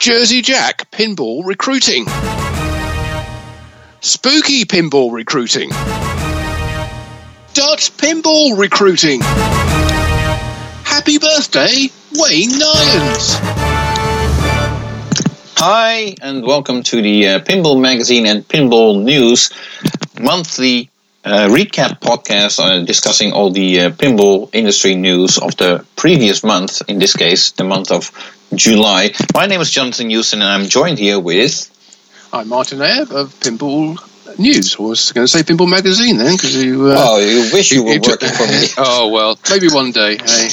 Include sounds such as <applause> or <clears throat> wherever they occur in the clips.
Jersey Jack pinball recruiting. Spooky pinball recruiting. Dutch pinball recruiting. Happy birthday, Wayne Neyens. Hi, and welcome to the uh, Pinball Magazine and Pinball News monthly uh, recap podcast uh, discussing all the uh, pinball industry news of the previous month, in this case, the month of July. My name is Jonathan Newson, and I'm joined here with. I'm Martin Ebb of Pinball News. I was going to say Pinball Magazine then, because you. Uh, oh, you wish you were you- working for me. <laughs> oh well, maybe one day. Hey, <laughs>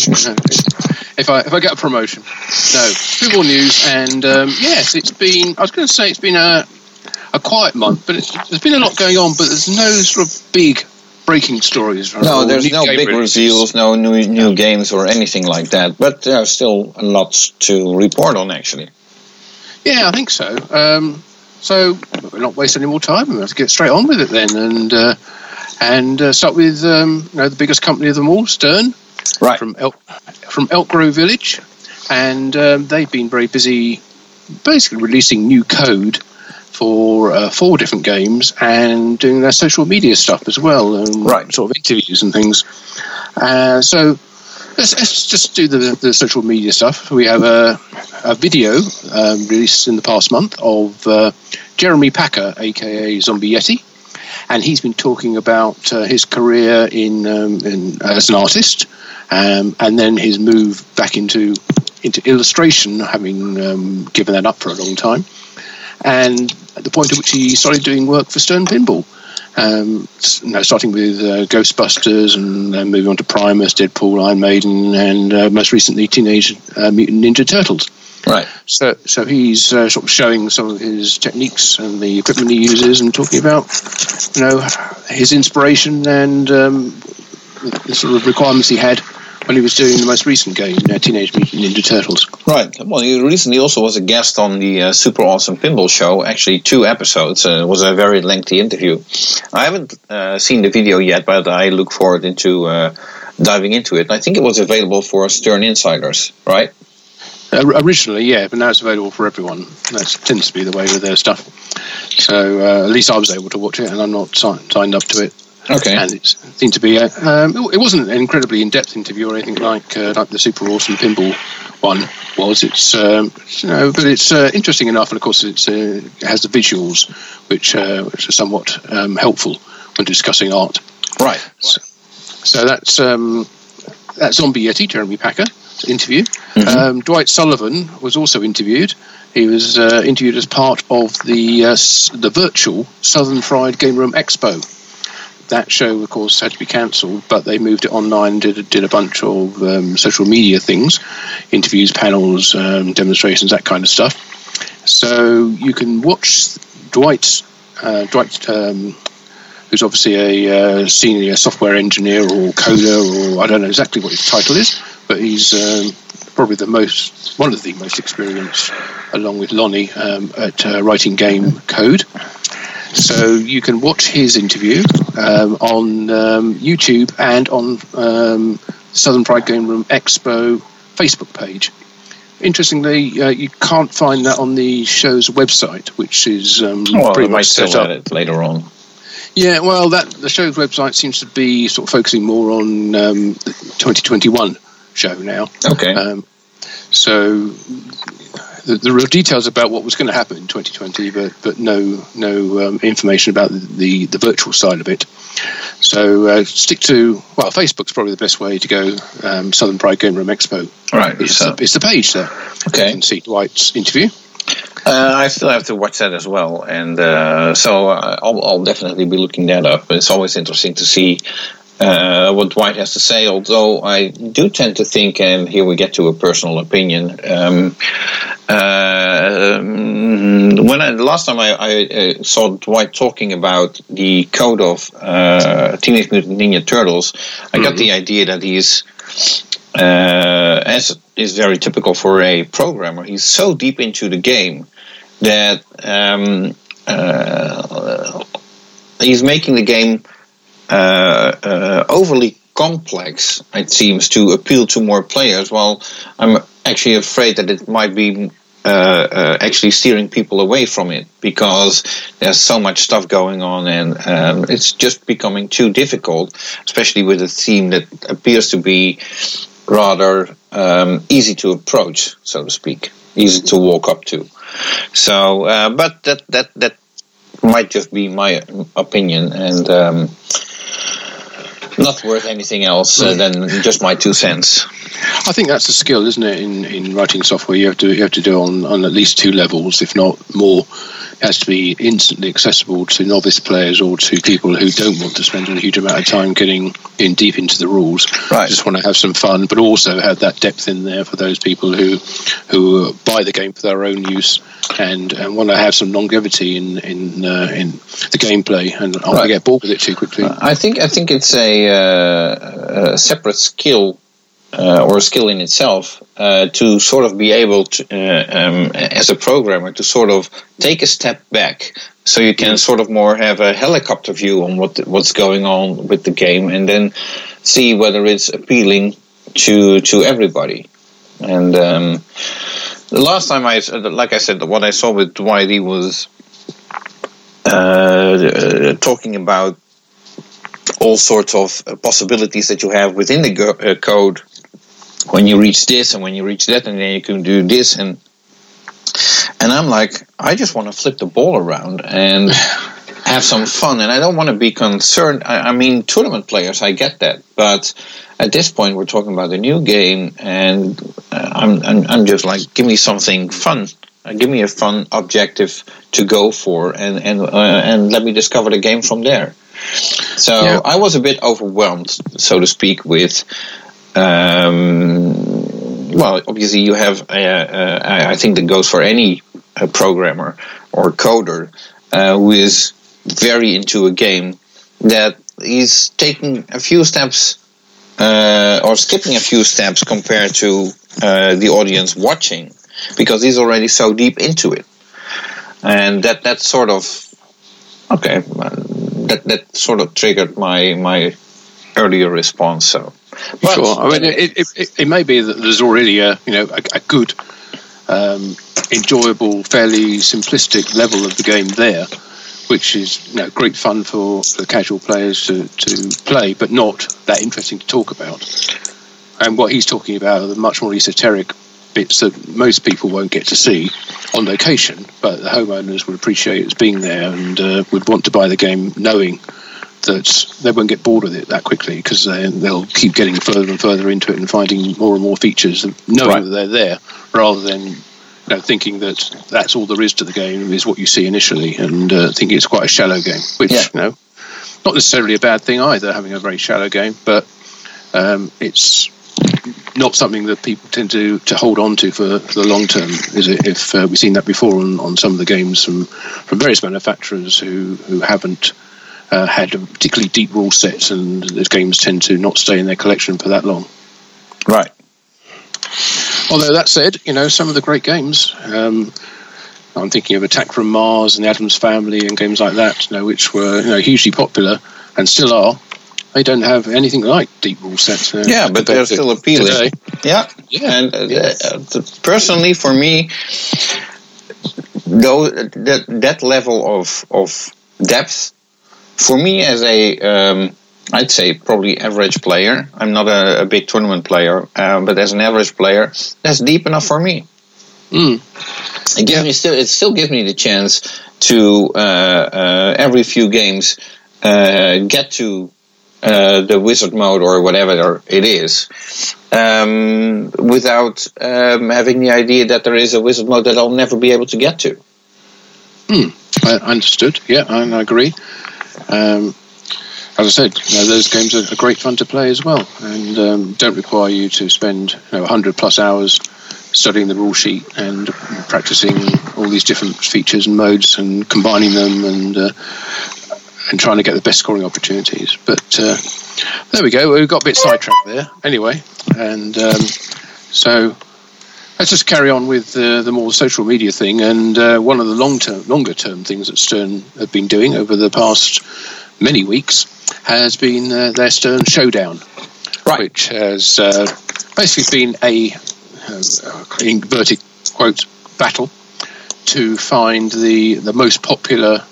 if I if I get a promotion, no Pinball News, and um, yes, it's been. I was going to say it's been a a quiet month, but it's, there's been a lot going on. But there's no sort of big breaking stories. No, there's no big releases. reveals, no new new games or anything like that. But there's still a lot to report on, actually. Yeah, I think so. Um, so we're not wasting any more time. We have to get straight on with it then, and uh, and uh, start with um, you know the biggest company of them all, Stern, Right. from Elk from Elk Grove Village, and um, they've been very busy, basically releasing new code for uh, four different games and doing their social media stuff as well, and Right. sort of interviews and things. Uh, so. Let's, let's just do the, the social media stuff. We have a, a video um, released in the past month of uh, Jeremy Packer, aka Zombie Yeti, and he's been talking about uh, his career in, um, in as an artist, um, and then his move back into into illustration, having um, given that up for a long time, and at the point at which he started doing work for Stern Pinball. Um, you know, starting with uh, Ghostbusters and then moving on to Primus, Deadpool, Iron Maiden, and uh, most recently Teenage uh, Mutant Ninja Turtles. Right. So, so he's uh, sort of showing some of his techniques and the equipment he uses, and talking about, you know, his inspiration and um, the the sort of requirements he had when he was doing the most recent game, uh, Teenage Mutant Ninja Turtles. Right. Well, he recently also was a guest on the uh, Super Awesome Pinball Show. Actually, two episodes. Uh, it was a very lengthy interview. I haven't uh, seen the video yet, but I look forward into uh, diving into it. I think it was available for Stern Insiders, right? Uh, originally, yeah, but now it's available for everyone. That tends to be the way with their stuff. So uh, at least I was able to watch it, and I'm not si- signed up to it. Okay. and it seemed to be. A, um, it wasn't an incredibly in-depth interview or anything like uh, like the Super Awesome Pinball one was. It's um, you know, but it's uh, interesting enough, and of course it's, uh, it has the visuals, which uh, which are somewhat um, helpful when discussing art. Right. So that's um, that's Zombie Yeti, Jeremy Packer interview. Mhm. Um, Dwight Sullivan was also interviewed. He was uh, interviewed as part of the uh, the virtual Southern Fried Game Room Expo. That show, of course, had to be cancelled, but they moved it online. and Did did a bunch of um, social media things, interviews, panels, um, demonstrations, that kind of stuff. So you can watch Dwight uh, Dwight um, who's obviously a uh, senior software engineer or coder, or I don't know exactly what his title is, but he's um, probably the most, one of the most experienced, along with Lonnie, um, at uh, writing game code. So you can watch his interview um, on um, YouTube and on um, Southern Fried Game Room Expo Facebook page. Interestingly, uh, you can't find that on the show's website, which is um, Well, pretty much set up. it later on. Yeah, well, that the show's website seems to be sort of focusing more on um, the 2021 show now. Okay. Um, so the, the real details about what was going to happen in 2020, but but no no um, information about the, the virtual side of it. So uh, stick to well, Facebook's probably the best way to go. Um, Southern Fried Game Room Expo. right. It's, So, the, it's the page there. You okay. can see Dwight's interview. Uh, I still have to watch that as well, and uh, so uh, I'll, I'll definitely be looking that up. It's always interesting to see uh, what Dwight has to say. Although I do tend to think, and here we get to a personal opinion. Um, uh, when I, the last time I, I uh, saw Dwight talking about the code of uh, Teenage Mutant Ninja Turtles, I got the idea that he's uh, as is very typical for a programmer, he's so deep into the game that um, uh, he's making the game overly complex. It seems to appeal to more players. While I'm actually afraid that it might be uh, uh, actually steering people away from it because there's so much stuff going on and um, it's just becoming too difficult, especially with a theme that appears to be rather um, easy to approach, so to speak, easy to walk up to. So, uh, but that that that might just be my opinion and. Um, not worth anything else uh, than just my two cents. I think that's a skill, isn't it? In in writing software, you have to you have to do on on at least two levels, if not more. Has to be instantly accessible to novice players or to people who don't want to spend a huge amount of time getting in deep into the rules. Right. Just want to have some fun, but also have that depth in there for those people who who buy the game for their own use and, and want to have some longevity in in uh, in the gameplay and not right. get bored with it too quickly. I think I think it's a, uh, a separate skill uh, or a skill in itself uh, to sort of be able to, uh, um, as a programmer, to sort of take a step back, so you can sort of more have a helicopter view on what what's going on with the game, and then see whether it's appealing to to everybody. And um, the last time I, like I said, what I saw with Dwighty was uh, talking about all sorts of possibilities that you have within the go- uh, code when you reach this and when you reach that and then you can do this. And and I'm like I just want to flip the ball around and have some fun. And I don't want to be concerned. I, I, mean tournament players I get that. But at this point we're talking about a new game and uh, I'm, I'm, I'm just like give me something fun. Uh, give me a fun objective to go for and and uh, and let me discover the game from there. So yeah. I was a bit overwhelmed so to speak with um, well, obviously, you have. Uh, uh, I think that goes for any uh, programmer or coder who is very into a game that is taking a few steps or skipping a few steps compared to the audience watching because he's already so deep into it, and that that sort of okay that that sort of triggered my my earlier response. So but, sure. I mean, it, it, it, may be that there's already a you know a, a good, um, enjoyable, fairly simplistic level of the game there, which is you know great fun for, for casual players to, to play, but not that interesting to talk about. And what he's talking about are the much more esoteric bits that most people won't get to see on location, but the homeowners would appreciate as being there and uh, would want to buy the game knowing that they won't get bored with it that quickly because they, will keep getting further and further into it and finding more and more features, knowing right. that they're there, rather than you know, thinking that that's all there is to the game is what you see initially, and uh, thinking it's quite a shallow game, which yeah. you know, not necessarily a bad thing either, having a very shallow game, but um, it's not something that people tend to, to hold on to for, for the long term, is it? If uh, we've seen that before on, on some of the games from, from various manufacturers who, who haven't uh, had particularly deep rule sets, and the games tend to not stay in their collection for that long. Right. Although that said, you know some of the great games. Um, I'm thinking of Attack from Mars and the Addams Family and games like that, you know, which were you know hugely popular and still are. They don't have anything like deep rule sets. Uh, yeah, but they're still appealing. Today. Yeah, yeah. And uh, yes. uh, personally, for me, though that that level of of depth for me as a um, I'd say probably average player. I'm not a, a big tournament player, uh, but as an average player, that's deep enough for me. Mm. It gives yeah. me still. It still gives me the chance to uh, uh, every few games uh, get to uh, the wizard mode or whatever it is, um, without um, having the idea that there is a wizard mode that I'll never be able to get to. Hmm. I understood. Yeah, I agree. Um, as I said, you know, those games are, great fun to play as well, and um, don't require you to spend you know, 100 plus hours studying the rule sheet and practicing all these different features and modes and combining them and uh, and trying to get the best scoring opportunities. But uh, there we go. We got a bit sidetracked there. Anyway, and um, so let's just carry on with uh, the more social media thing. And uh, one of the long term, longer term things that Stern have been doing over the past many weeks has been uh, their Stern Showdown, right. which has uh, basically been a uh, inverted quote battle to find the the most popular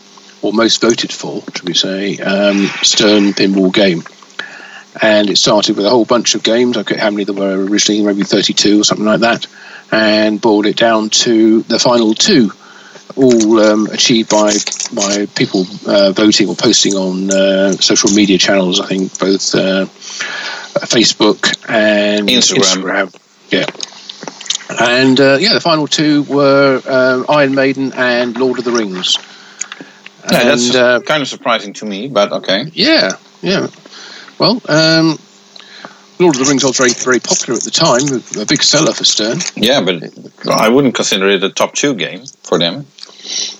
or most voted for, should we say, um, Stern pinball game. And it started with a whole bunch of games. I forget how many there were originally, maybe 32 or something like that, and boiled it down to the final two, all um, achieved by by people uh, voting or posting on uh, social media channels. I think both uh, Facebook and Instagram. Instagram. Yeah. And uh, yeah, the final two were uh, Iron Maiden and Lord of the Rings. Yeah, that's And, uh, kind of surprising to me, but okay. yeah, yeah. Well, um, Lord of the Rings was very, very popular at the time, a big seller for Stern. Yeah, but I wouldn't consider it a top two game for them.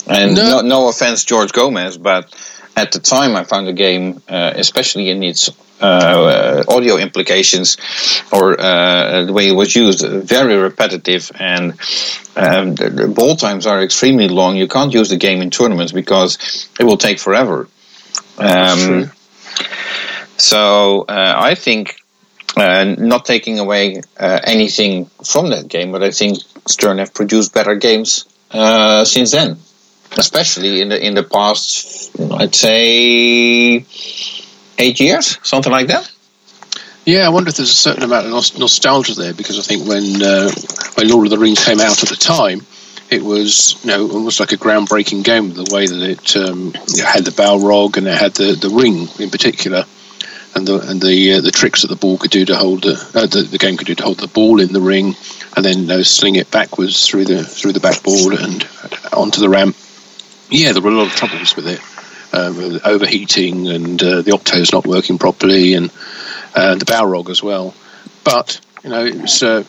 And No. no, no offense, George Gomez, but at the time I found the game, uh, especially in its uh, uh, audio implications or uh, the way it was used, very repetitive. And um, the, the ball times are extremely long. You can't use the game in tournaments because it will take forever. true. Um, so uh, I think uh, not taking away uh, anything from that game, but I think Stern have produced better games uh, since then, especially in the in the past, I'd say eight years, something like that. Yeah, I wonder if there's a certain amount of nos- nostalgia there because I think when uh, when Lord of the Rings came out at the time, it was you know almost like a groundbreaking game. The way that it um, know, had the Balrog and it had the, the ring in particular, and the and the uh, the tricks that the ball could do to hold the, uh, the the game could do to hold the ball in the ring, and then you know, sling it backwards through the through the backboard and onto the ramp. Yeah, there were a lot of troubles with it, uh, overheating and uh, the optos not working properly and uh, the Balrog as well. But you know, it was uh,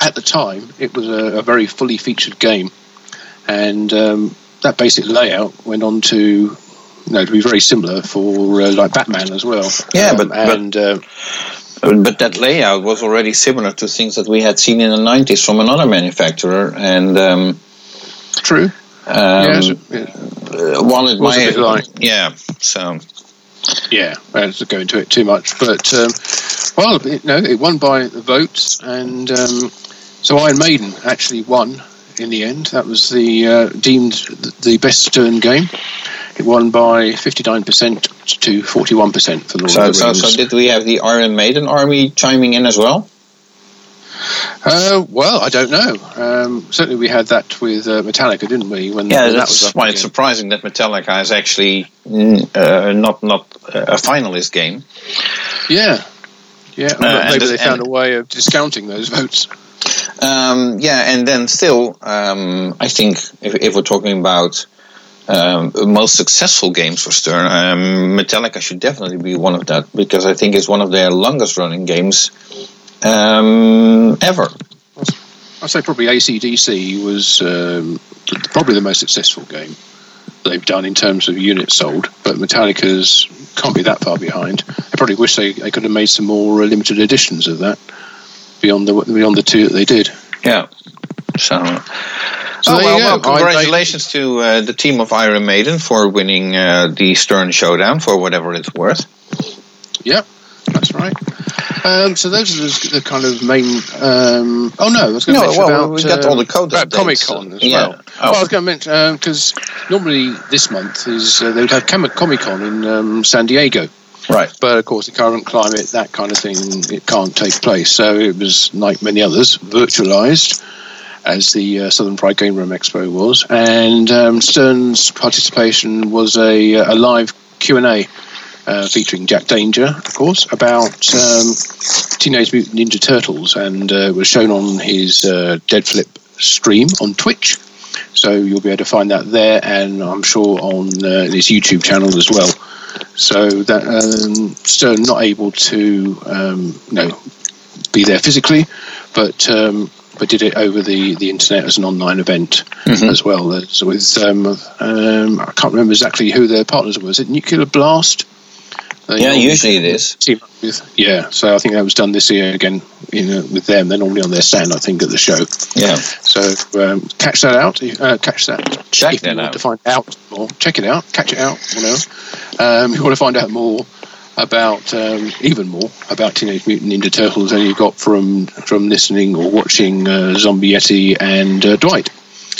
at the time it was a, a very fully featured game, and um, that basic layout went on to you know to be very similar for uh, like Batman as well. Yeah, Um, but- but- uh, But that layout was already similar to things that we had seen in the '90s from another manufacturer, and um, true. um, yeah, yeah, uh, one of Was a bit like- yeah. So yeah, I don't have to go into it too much, but um, well, it, no, it won by the votes, and um, so Iron Maiden actually won in the end. That was the uh, deemed the best Stern game. It won by fifty nine percent to forty one percent for Lord so, of the so Rings. so did we have the Iron Maiden army chiming in as well? uh, well, I don't know. Um, certainly, we had that with uh, Metallica, didn't we? When Yeah, when that that's was up why again. it's surprising that Metallica is actually uh, not not a finalist game. Yeah, yeah. Uh, maybe the- they found a way of discounting those votes. Um, yeah, and then still, um, I think if, if we're talking about um, most successful games for Stern, um, Metallica should definitely be one of that because I think it's one of their longest running games um, ever. I'd say probably ACDC was um, probably the most successful game they've done in terms of units sold, but Metallica's can't be that far behind. I probably wish they, they could have made some more uh, limited editions of that beyond the beyond the two that they did. Yeah. So, So oh, well, well, go. I- I- congratulations to uh, the team of Iron Maiden for winning uh, the Stern Showdown for whatever it's worth. Yep, that's right. Um, so those are the, the kind of main. Um, oh no, I was going to No, mention well, about we got uh, all the code about Comic Con uh, as yeah. well. Oh. Well, I was going to mention because normally this month is uh, they would have Comic Con in um, San Diego. Right. But of course, the current climate, that kind of thing, it can't take place. So it was, like many others, virtualized, as the uh, Southern Fried Game Room Expo was. And um, Stern's participation was a, a live Q and A. Uh, featuring Jack Danger, of course, about um, Teenage Mutant Ninja Turtles, and uh, was shown on his uh, Dead Flip stream on Twitch. So you'll be able to find that there, and I'm sure on uh, his YouTube channel as well. So that um, Stern not able to um, you know be there physically, but um, but did it over the, the internet as an online event Mhm. as well. As with um, um, I can't remember exactly who their partners were. Was it Nuclear Blast? They Yeah, usually it is. with yeah. So I think that was done this year again in, uh, with them. They're normally on their stand, I think, at the show. Yeah. So um, catch that out. Uh, catch that. Check if that out. to find out more. Check it out. Catch it out. You know, um, if you want to find out more about um, even more about Teenage Mutant Ninja Turtles than you got from from listening or watching uh, Zombie Yeti and uh, Dwight.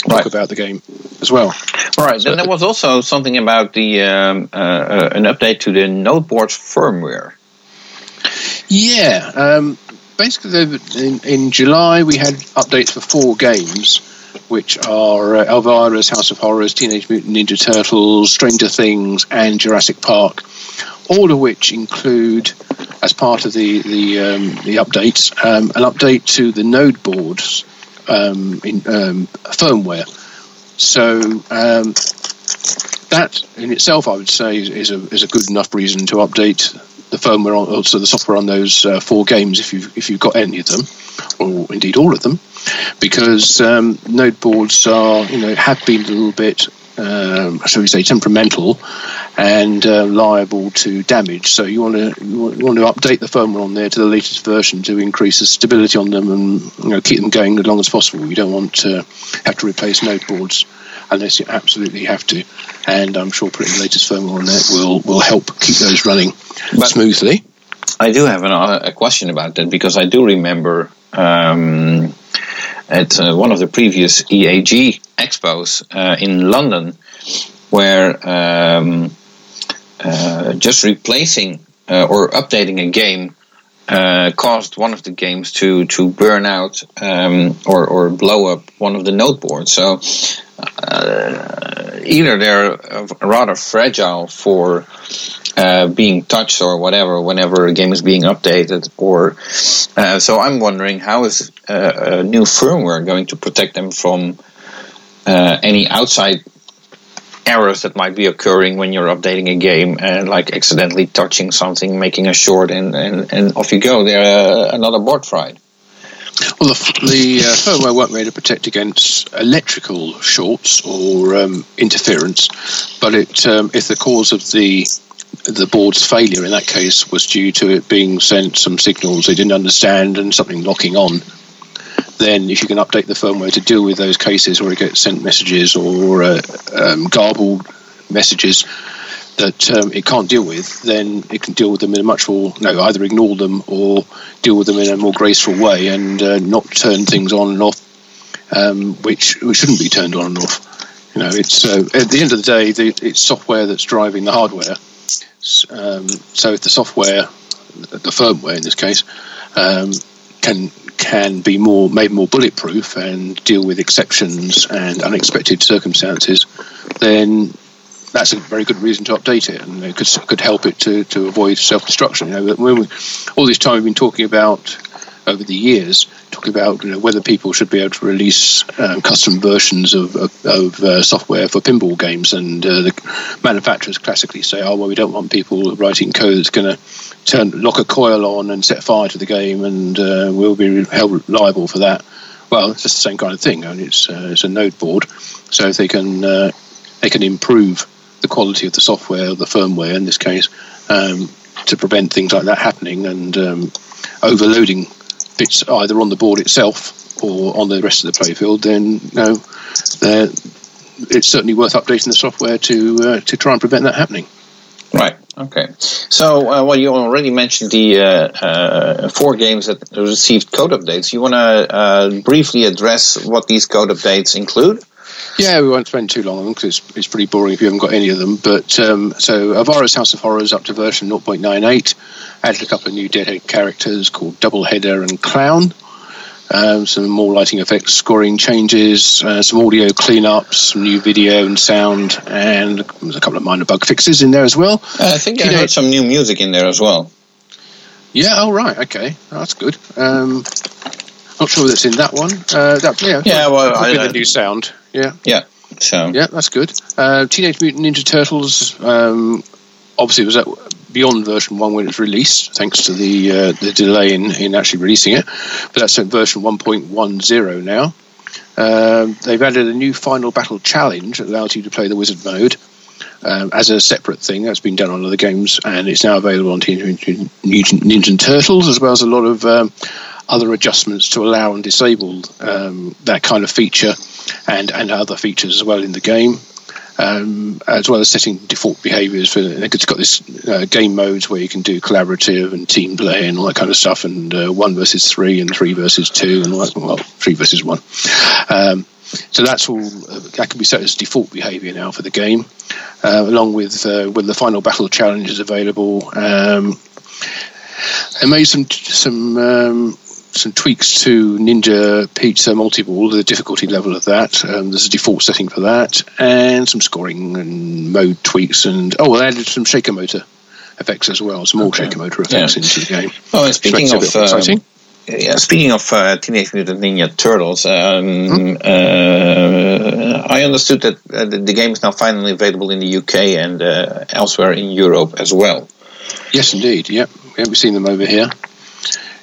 talk about the game as well. Right. So, then there was also something about the um, uh, uh, an update to the Nodeboards firmware. Yeah. Um, basically, in, in, July we had updates for four games, which are uh, Elvira's House of Horrors, Teenage Mutant Ninja Turtles, Stranger Things, and Jurassic Park. All of which include, as part of the the, um, the updates, um, an update to the node boards um, in um, firmware. So um, that in itself, I would say, is a is a good enough reason to update the firmware, on, also the software on those uh, four games, if you've if you've got any of them, or indeed all of them, because um, node boards are you know have been a little bit, um, shall we say, temperamental and uh, liable to damage. So you want to you want to update the firmware on there to the latest version to increase the stability on them and you know, keep them going as long as possible. You don't want to have to replace node boards unless you absolutely have to. And I'm sure putting the latest firmware on there will will help keep those running but smoothly. I do have an, a question about that because I do remember. Um, at uh, one of the previous EAG expos uh, in London, where um, uh, just replacing uh, or updating a game uh, caused one of the games to to burn out um, or or blow up one of the node boards. So uh, either they're rather fragile for uh, being touched or whatever whenever a game is being updated, or uh, so I'm wondering how is a new firmware going to protect them from any outside errors that might be occurring when you're updating a game and like accidentally touching something, making a short, and, and, and off you go. There, uh, another board fried. Well, the, the uh, firmware made to protect against electrical shorts or um, interference, but it um, if the cause of the the board's failure in that case was due to it being sent some signals they didn't understand and something locking on, then if you can update the firmware to deal with those cases where it gets sent messages or uh, um, garbled messages that um, it can't deal with, then it can deal with them in a much more no either ignore them or deal with them in a more graceful way and uh, not turn things on and off, um, which, which shouldn't be turned on and off. You know, it's uh, at the end of the day, the, it's software that's driving the hardware. Um, so if the software, the firmware in this case, um, can can be more made more bulletproof and deal with exceptions and unexpected circumstances, then that's a very good reason to update it, and it could could help it to, to avoid self destruction. You know, we, all this time we've been talking about over the years, talking about you know, whether people should be able to release um, custom versions of, of, of uh, software for pinball games, and uh, the manufacturers classically say, "Oh, well, we don't want people writing code that's going to turn lock a coil on and set fire to the game, and uh, we'll be held liable for that." Well, it's just the same kind of thing, and it's uh, it's a node board, so if they can uh, they can improve the quality of the software, the firmware in this case, um, to prevent things like that happening and um, overloading bits either on the board itself or on the rest of the playfield, then uh, it's certainly worth updating the software to uh, to try and prevent that happening. Right. Okay. So, uh, well, you already mentioned the uh, uh, four games that received code updates. You want to uh, briefly address what these code updates include? Yeah, we won't spend too long on them because it's, it's, pretty boring if you haven't got any of them. But um, so Elvira's House of Horrors up to version 0.98 added a couple of new Deadhead characters called Doubleheader and Clown. Um, some more lighting effects, scoring changes, uh, some audio cleanups, some new video and sound, and there's a couple of minor bug fixes in there as well. Uh, I think I heard some new music in there as well. Yeah, oh, right, okay. That's good. Um, not sure that's in that one. Uh, that, yeah, yeah, well, I, I, the new sound. Yeah, yeah. So yeah, that's good. Uh, Teenage Mutant Ninja Turtles. Um, obviously, was at beyond version one when it was released, thanks to the uh, the delay in, in actually releasing it. But that's at version 1.10 now. Um, they've added a new final battle challenge that allows you to play the wizard mode um, as a separate thing. That's been done on other games, and it's now available on Teenage Mutant Ninja Turtles, as well as a lot of um, other adjustments to allow and disable um, that kind of feature and, and other features as well in the game. Um, as well as setting default behaviors for it's got this uh, game modes where you can do collaborative and team play and all that kind of stuff and uh, one versus three and three versus two and all that, well three versus one um, so that's all uh, that can be set as default behaviour now for the game, uh, along with uh, with the final battle challenges available. Um, made some some um, some tweaks to Ninja Pizza Multiball, the difficulty level of that. Um, there's a default setting for that, and some scoring and mode tweaks, and oh, I added some shaker motor effects as well, some more Okay. shaker motor effects Yeah. into the game. Oh, and speaking So it's a of um, yeah, speaking of uh, Teenage Mutant Ninja Turtles, um, uh, I understood that uh, the, the game is now finally available in the UK and uh, elsewhere in Europe as well. Yes, indeed. Yep, yeah, we've seen them over here.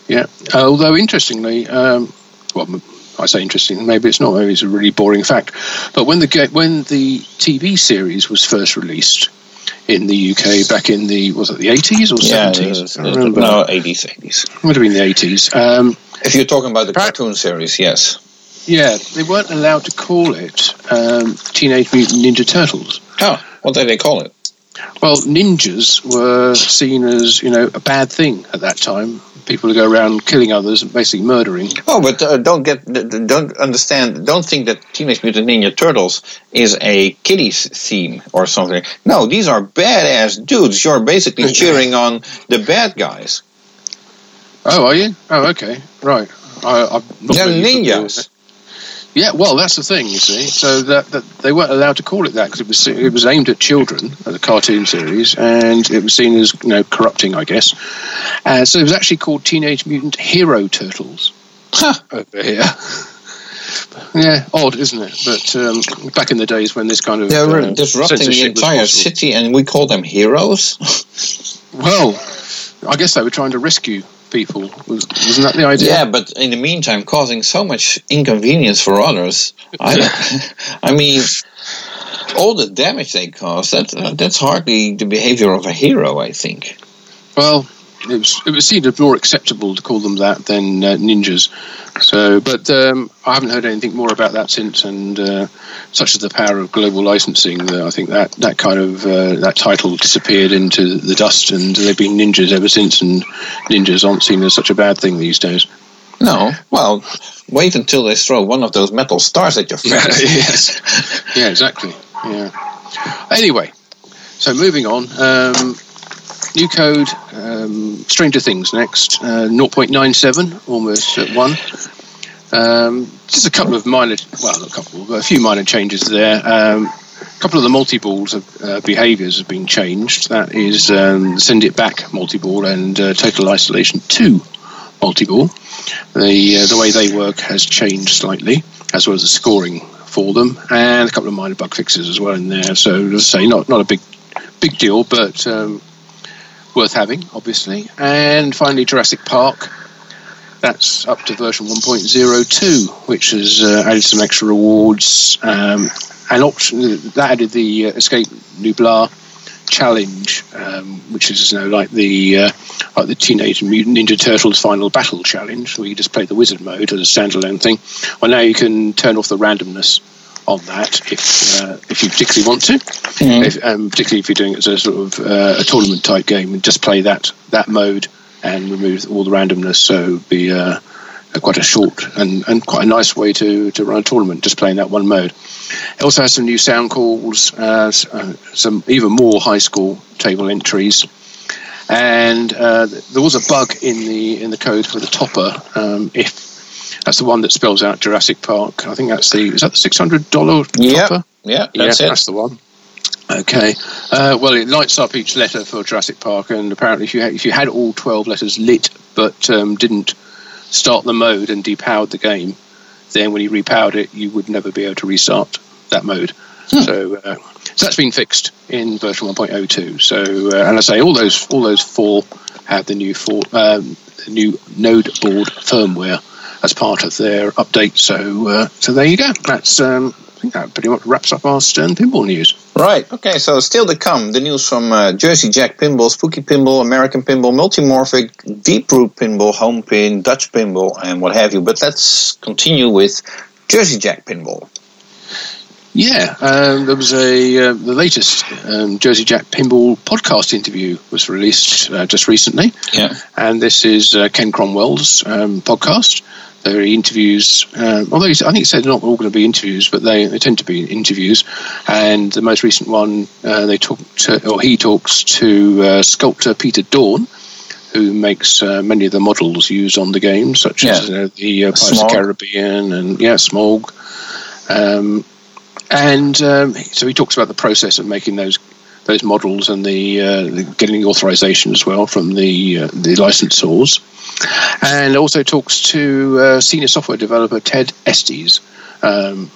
Yeah. Uh, although interestingly, um, well, m- I say interesting. Maybe it's not. Maybe it's a really boring fact. But when the when the TV series was first released in the UK back in the was it the eighties or seventies? uh, no, 80s, 80s. Would have been the eighties. Um, If you're talking about the cartoon series, yes. yeah, they weren't allowed to call it um, Teenage Mutant Ninja Turtles. Oh, what did they call it? Well, ninjas were seen as you know a bad thing at that time. People who go around killing others and basically murdering. Oh, but uh, don't get, don't understand, don't think that Teenage Mutant Ninja Turtles is a kiddies theme or something. No, these are badass dudes. You're basically cheering on the bad guys. Oh, are you? Oh, okay, right. I, I'm not They're really ninjas. Yeah, well, that's the thing, you see. So that, that they weren't allowed to call it that because it was it was aimed at children, at the cartoon series, and it was seen as you know corrupting, I guess. Uh, so it was actually called Teenage Mutant Hero Turtles Huh. <laughs> over here. yeah, odd, isn't it? But um, back in the days when this kind of They're uh, disrupting the entire city, and we call them heroes. Well, I guess they were trying to rescue people. Was, wasn't that the idea? Yeah, but in the meantime, causing so much inconvenience for others. I, <laughs> I mean, all the damage they cause, that, uh, that's hardly the behavior of a hero, I think. Well, it was it was seen as more acceptable to call them that than uh, ninjas. So, but um, I haven't heard anything more about that since. And uh, such is the power of global licensing. That I think that that kind of uh, that title disappeared into the dust, and they've been ninjas ever since. And ninjas aren't seen as such a bad thing these days. No, well, wait until they throw one of those metal stars at your <laughs> face. yes. Yeah, exactly. Yeah. Anyway, so moving on. Um, new code, um, Stranger Things next. Uh, 0.97, almost at 1. Um, just a couple of minor, well, a couple, but a few minor changes there. Um, a couple of the multi-balls of uh, behaviours have been changed. That is um, Send It Back multi-ball and uh, Total Isolation 2 multi-ball. The, uh, the way they work has changed slightly, as well as the scoring for them, and a couple of minor bug fixes as well in there. So, as I say, not, not a big big deal, but um, worth having, obviously. And finally, Jurassic Park. That's up to version 1.02, which has uh, added some extra rewards. Um, and option that added the uh, Escape Nublar challenge, um, which is you know like the uh, like the Teenage Mutant Ninja Turtles Final Battle challenge, where you just play the wizard mode as a standalone thing. Well, now you can turn off the randomness on that if uh, if you particularly want to, Mhm. if, um, particularly if you're doing it as a sort of uh, a tournament type game, and just play that that mode and remove all the randomness. So be uh, a quite a short and, and quite a nice way to, to run a tournament, just playing that one mode. It also has some new sound calls, uh, uh, some even more high score table entries. And uh, there was a bug in the in the code for the topper. Um, if that's the one that spells out Jurassic Park, I think that's the is that the six hundred dollar Yep. Yeah, that's yeah, it. that's the one. Okay. Uh, well, it lights up each letter for Jurassic Park, and apparently, if you had, if you had all twelve letters lit but um, didn't start the mode and depowered the game, then when you repowered it, you would never be able to restart that mode. So, uh, so that's been fixed in version 1.02. So, uh, and I say all those all those four have the new four, um, the new Node board firmware as part of their update. So, uh, so there you go. That's um, I think that pretty much wraps up our Stern Pinball news. Right. Okay. So still to come, the news from uh, Jersey Jack Pinball, Spooky Pinball, American Pinball, Multimorphic, Deep Root Pinball, Homepin, Dutch Pinball, and what have you. But let's continue with Jersey Jack Pinball. Yeah, um, there was a uh, the latest um, Jersey Jack Pinball podcast interview was released uh, just recently, Yeah. and this is uh, Ken Cromwell's um, podcast. There are interviews, um, although I think he said they're not all going to be interviews, but they, they tend to be interviews. And the most recent one, uh, they talked or he talks to uh, sculptor Peter Dawn, who makes uh, many of the models used on the game, such yeah. as know, the uh, Pirates of the Caribbean and yeah, Smaug. Um, and um, so he talks about the process of making those those models and the, uh, the getting the authorization as well from the uh, the licensors, and also talks to uh, senior software developer Ted Estes um,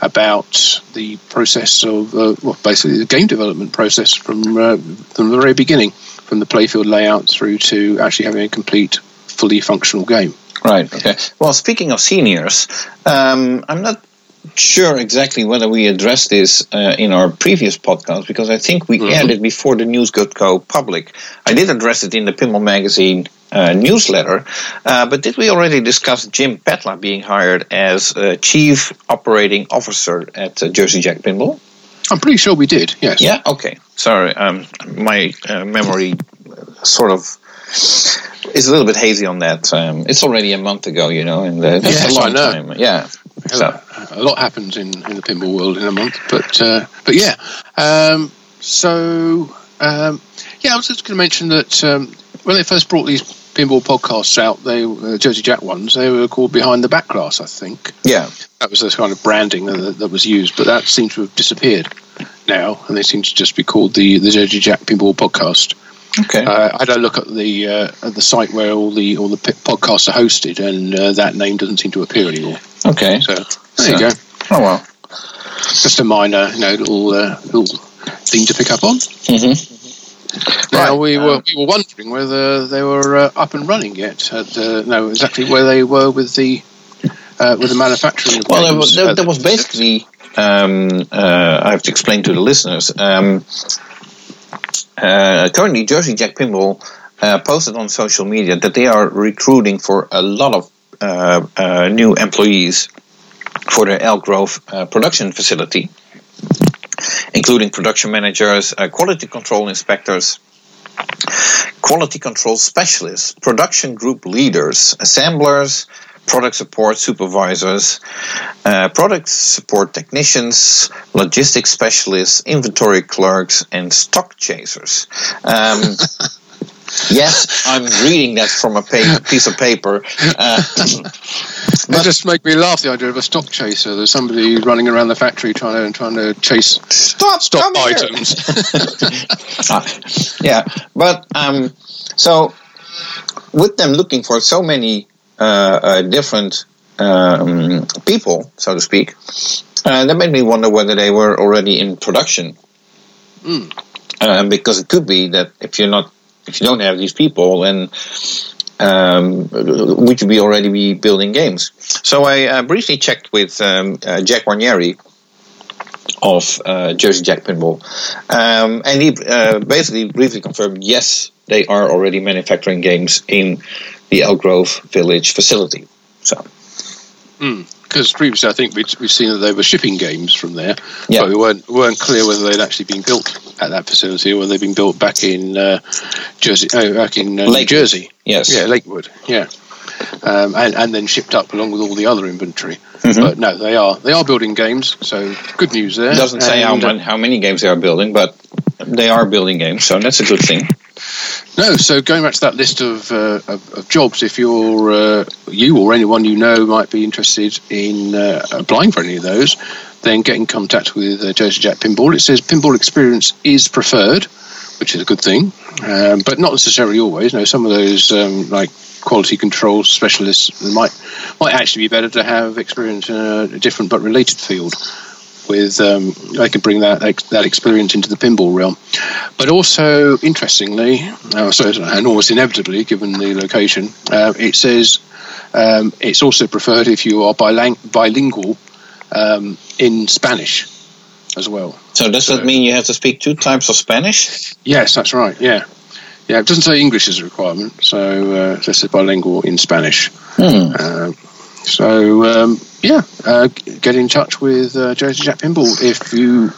about the process of uh, well, basically the game development process from uh, from the very beginning, from the playfield layout through to actually having a complete, fully functional game. Right. Okay. Well, speaking of seniors, um, I'm not sure exactly whether we addressed this uh, in our previous podcast because I think we mm-hmm. aired it before the news got go public. I did address it in the Pinball Magazine uh, newsletter, uh, but did we already discuss Jim Petla being hired as Chief Operating Officer at uh, Jersey Jack Pinball? I'm pretty sure we did. Yes. Yeah. Okay. Sorry, um, my uh, memory sort of is a little bit hazy on that. Um, it's already a month ago, you know, and uh, yes, a long time. Yeah. So. A lot happens in, in the pinball world in a month, but uh, but yeah. Um, so um, yeah, I was just going to mention that um, when they first brought these pinball podcasts out, they uh, Jersey Jack ones, they were called Behind the Back Glass, I think. Yeah, that was the kind of branding that, that was used, but that seems to have disappeared now, and they seem to just be called the the Jersey Jack Pinball Podcast. Okay. Uh, I don't look at the uh, at the site where all the all the podcasts are hosted, and uh, that name doesn't seem to appear anymore. Okay. So there so, you go. Oh well. Just a minor, you know, little uh, little thing to pick up on. Mm-hmm. Now right. we um, were we were wondering whether they were uh, up and running yet. At, uh, no, exactly where they were with the with the manufacturing. Well, there was, there, there was basically. Um, I have to explain to the listeners. Um, uh, currently, Jersey Jack Pinball uh, posted on social media that they are recruiting for a lot of uh, uh new employees for their Elk Grove uh, production facility, including production managers, uh, quality control inspectors, quality control specialists, production group leaders, assemblers, product support supervisors, uh, product support technicians, logistics specialists, inventory clerks, and stock chasers. Um, <laughs> yes, I'm reading that from a piece of paper. Uh, <laughs> it just make me laugh the idea of a stock chaser. There's somebody running around the factory trying to trying to chase stop stock items. uh, <laughs> yeah, but um, so with them looking for so many uh, uh, different um, people, so to speak. Uh, that made me wonder whether they were already in production. Mm. because it could be that if you're not, if you don't have these people, then um, we could be already be building games. So I uh, briefly checked with um, uh, Jack Guarnieri of uh, Jersey Jack Pinball, um, and he basically briefly confirmed yes, they are already manufacturing games in the Elk Grove Village facility. So. Because mm, previously, I think we'd, we've seen that they were shipping games from there, yeah. but we weren't weren't clear whether they'd actually been built at that facility or whether they'd been built back in uh, Jersey, oh, back in uh, New Jersey. Yes, yeah, Lakewood. Yeah, um, and and then shipped up along with all the other inventory. Mm-hmm. But no, they are they are building games, so good news there. It doesn't say and, how, how many games they are building, but they are building games, so that's a good thing. No, so going back to that list of, uh, of, of, jobs, if you're uh, you or anyone you know might be interested in uh, applying for any of those, then get in contact with uh, Jersey Jack Pinball. It says pinball experience is preferred, which is a good thing, um, but not necessarily always. No, some of those um, like quality control specialists might might actually be better to have experience in a different but related field with um, I could bring that that experience into the pinball realm. But also, interestingly, uh, so and almost inevitably, given the location, uh, it says um, it's also preferred if you are bilingual um, in Spanish as well. So does so, that mean you have to speak two types of Spanish? Yes, that's right. Yeah. Yeah, it doesn't say English is a requirement, so uh, it says bilingual in Spanish. Hmm. Uh, so um, yeah, uh, get in touch with uh, Jersey Jack Pinball if you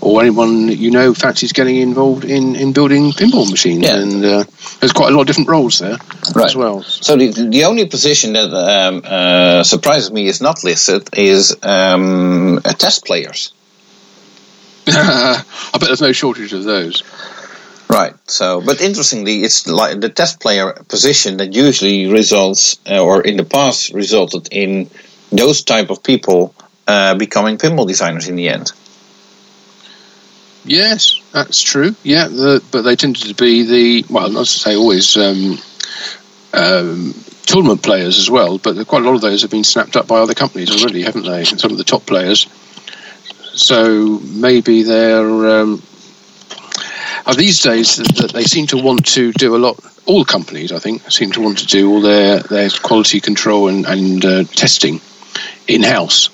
or anyone you know fancies getting involved in, in building pinball machines. Yeah. And uh, there's quite a lot of different roles there Right. as well. So the the only position that um, uh, surprises me is not listed is um, uh, test players. <coughs> I bet there's no shortage of those. Right. So, but interestingly, it's like the test player position that usually results, uh, or in the past resulted in those type of people uh, becoming pinball designers in the end. Yes, that's true. Yeah, the, but they tended to be the well, not to say always um, um, tournament players as well. But quite a lot of those have been snapped up by other companies already, haven't they? Some of the top players. So maybe they're um, these days that they seem to want to do a lot. All companies, I think, seem to want to do all their their quality control and, and uh, testing in house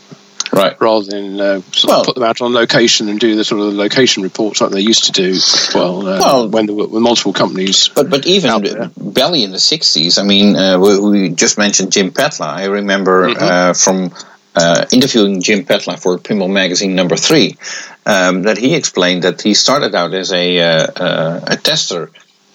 Right. rather than uh, sort Well- of put them out on location and do the sort of location reports like they used to do. Well, uh, Well- when there were multiple companies. But but even. Bally in the '60s. I mean, uh, we, we just mentioned Jim Patla. I remember Mhm. uh, from uh, interviewing Jim Patla for Pinball Magazine number three um, that he explained that he started out as a uh, uh, a tester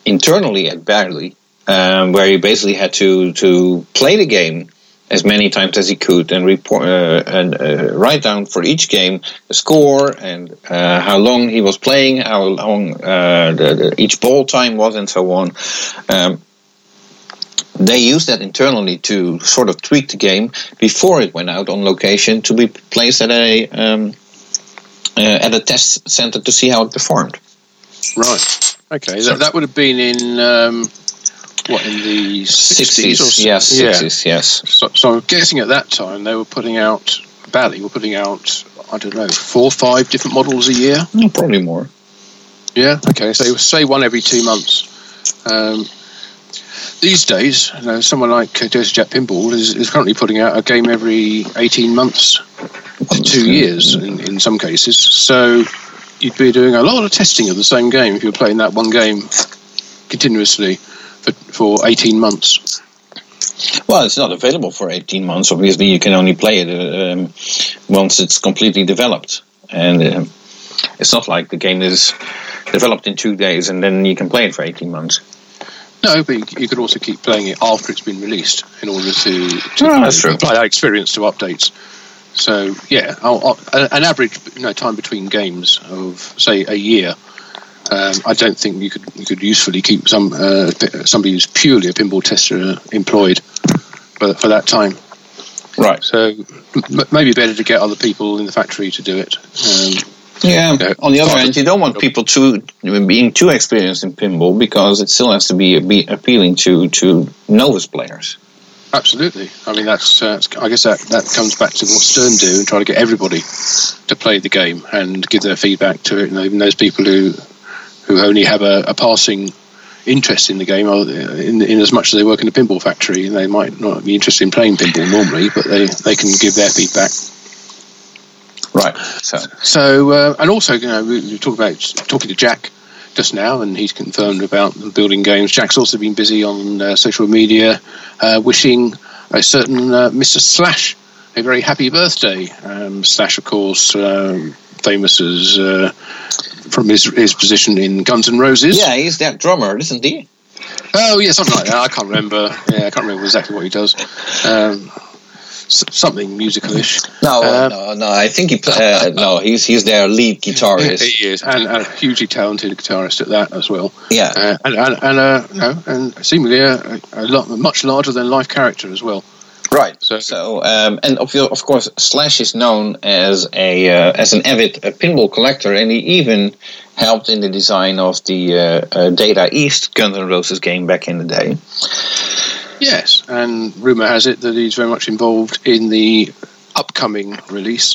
internally at Bally, um, where he basically had to to play the game as many times as he could and report uh, and uh, write down for each game the score and uh, how long he was playing, how long uh, the, the, each ball time was, and so on. Um, they used that internally to sort of tweak the game before it went out on location to be placed at a um, uh, at a test center to see how it performed. Right. Okay. That, that would have been in um, what in the sixties yes, Yeah. sixties, yes. So, so I'm guessing at that time they were putting out Bally were putting out I don't know four or five different models a year. Mm, Probably more. Yeah. Okay. So say one every two months. Um, these days, you know, someone like uh, Jersey Jack Pinball is, is currently putting out a game every 18 months to two years in, in some cases. So you'd be doing a lot of testing of the same game if you're playing that one game continuously for, for 18 months. Well, it's not available for 18 months. Obviously, you can only play it um, once it's completely developed. And um, it's not like the game is developed in two days and then you can play it for 18 months. No, but you, you could also keep playing it after it's been released in order to, to Oh, that's true. apply that experience to updates. So yeah, I'll, I'll, an average you know, time between games of say a year. Um, I don't think you could you could usefully keep some uh, somebody who's purely a pinball tester employed for, for that time. Right. So m- maybe better to get other people in the factory to do it. Um, Yeah. Yeah. On the other hand, you don't want people too being too experienced in pinball because it still has to be, be appealing to to novice players. Absolutely. I mean, that's. Uh, I guess that, that comes back to what Stern do and try to get everybody to play the game and give their feedback to it. You know, even those people who who only have a, a passing interest in the game, in, in as much as they work in a pinball factory, they might not be interested in playing pinball normally, but they, they can give their feedback. Right. So So, uh, and also, you know, we, we talked about talking to Jack just now, and he's confirmed about building games. Jack's also been busy on uh, social media, uh, wishing a certain uh, Mr. Slash a very happy birthday. Um, Slash, of course, um, famous as uh, from his his position in Guns N' Roses. yeah, he's that drummer, isn't he? Oh, yeah, something like that. I can't remember. Yeah, I can't remember exactly what he does. Um, something musicalish. No, Uh, no, no. I think he. pl- Uh, no, he's he's their lead guitarist. <laughs> He is, and, and a hugely talented guitarist at that as well. Yeah. uh, and and and, uh, no, and seemingly a, a lot much larger than life character as well. Right. So- So, um, and of, of course, Slash is known as a uh, as an avid uh, pinball collector, and he even helped in the design of the uh, uh, Data East Guns N' Roses game back in the day. Yes, and rumor has it that he's very much involved in the upcoming release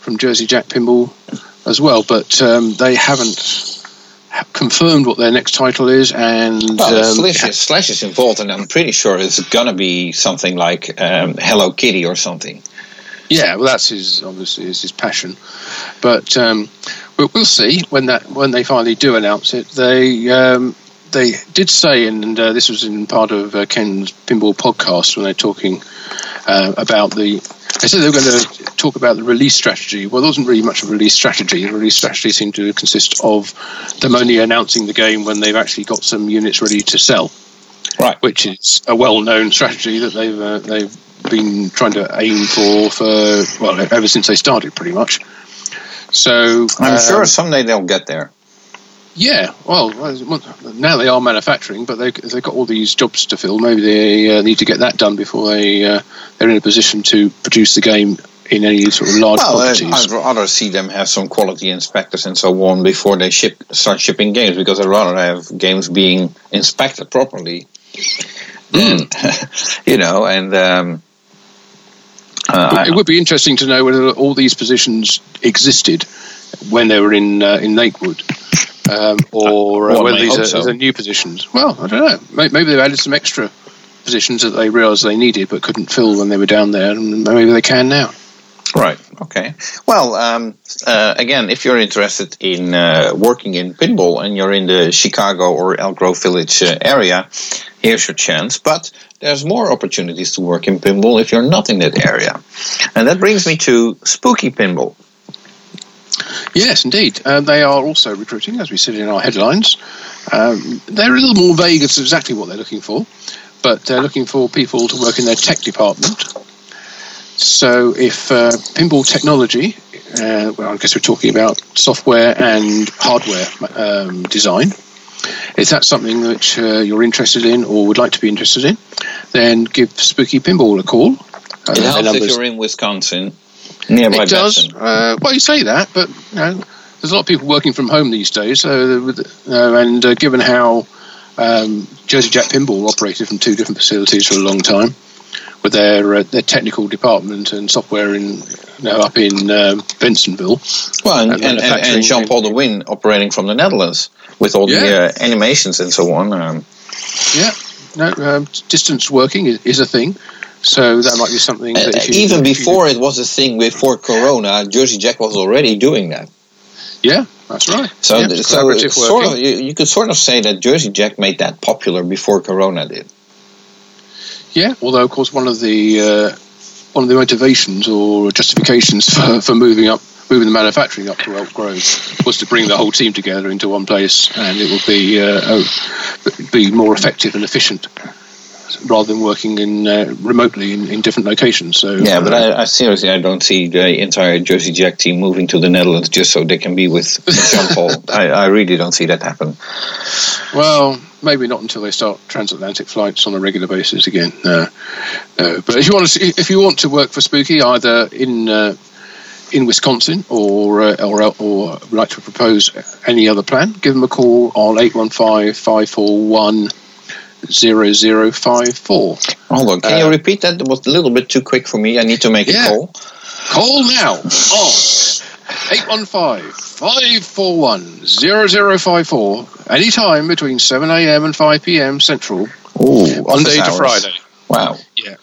from Jersey Jack Pinball as well. But um, they haven't confirmed what their next title is, and Well, um, Slash, is, Slash is involved, and I'm pretty sure it's gonna be something like um, Hello Kitty or something. Yeah, well, that's his obviously is his passion, but um, we'll, we'll see when that when they finally do announce it. They um, they did say, and uh, this was in part of uh, Ken's pinball podcast when they're talking uh, about the. They said they were going to talk about the release strategy. Well, there wasn't really much of a release strategy. The release strategy seemed to consist of them only announcing the game when they've actually got some units ready to sell. Right. Which is a well-known strategy that they've uh, they've been trying to aim for for well ever since they started, pretty much. So I'm um, sure someday they'll get there. Yeah, well, now they are manufacturing, but they, they've got all these jobs to fill. Maybe they uh, need to get that done before they uh, they're in a position to produce the game in any sort of large well, uh, quantities. I'd rather see them have some quality inspectors and so on before they ship start shipping games because I'd rather have games being inspected properly. Hmm. <laughs> you know, and um, uh, it would be interesting to know whether all these positions existed when they were in uh, in Lakewood, um, or uh, whether these are, so. these are new positions. Well, I don't know. May- Maybe they've added some extra positions that they realised they needed but couldn't fill when they were down there, and maybe they can now. Right. Okay. Well, um, uh, again, if you're interested in uh, working in pinball and you're in the Chicago or Elk Grove Village uh, area, here's your chance. But there's more opportunities to work in pinball if you're not in that area, and that brings me to Spooky Pinball. Yes, indeed. Uh, they are also recruiting, as we said in our headlines. Um, they're a little more vague as to exactly what they're looking for, but they're looking for people to work in their tech department. So, if uh, pinball technology, uh, well, I guess we're talking about software and hardware um, design, if that's something that uh, you're interested in or would like to be interested in, then give Spooky Pinball a call. Uh, It helps if you're in Wisconsin, nearby it does. Uh, well, you say that, but you know, there's a lot of people working from home these days. So, uh, and uh, given how um, Jersey Jack Pinball operated from two different facilities for a long time, with their uh, their technical department and software in you know, up in um, Bensenville, Well, and, and and, and, Jean Paul de Win operating from the Netherlands with all the uh, animations and so on. Um, yeah, no, um, distance working is, is a thing. So that might be something. That if you- even if you- before it was a thing, before Corona, Jersey Jack was already doing that. yeah, that's right. So, yeah, so sort of, you, you could sort of say that Jersey Jack made that popular before Corona did. Yeah, although of course one of the uh, one of the motivations or justifications for, for moving up, moving the manufacturing up to Elk Grove was to bring the whole team together into one place, and it would be uh, oh, be more effective and efficient rather than working in uh, remotely in, in different locations. So Yeah, but uh, I, I seriously, I don't see the entire Jersey Jack team moving to the Netherlands just so they can be with <laughs> John Paul. I, I really don't see that happen. Well, maybe not until they start transatlantic flights on a regular basis again. Uh, uh, but if you want to, see, if you want to work for Spooky, either in uh, in Wisconsin or uh, or or would like to propose any other plan, give them a call on 815-541 0054. Hold on, can you Uh, repeat that? It was a little bit too quick for me. I need to make Yeah. a call. Call now on 815-541-0054 anytime between 7 a.m. and 5 p.m. Central, Ooh, Monday to. Friday. Wow. Yeah,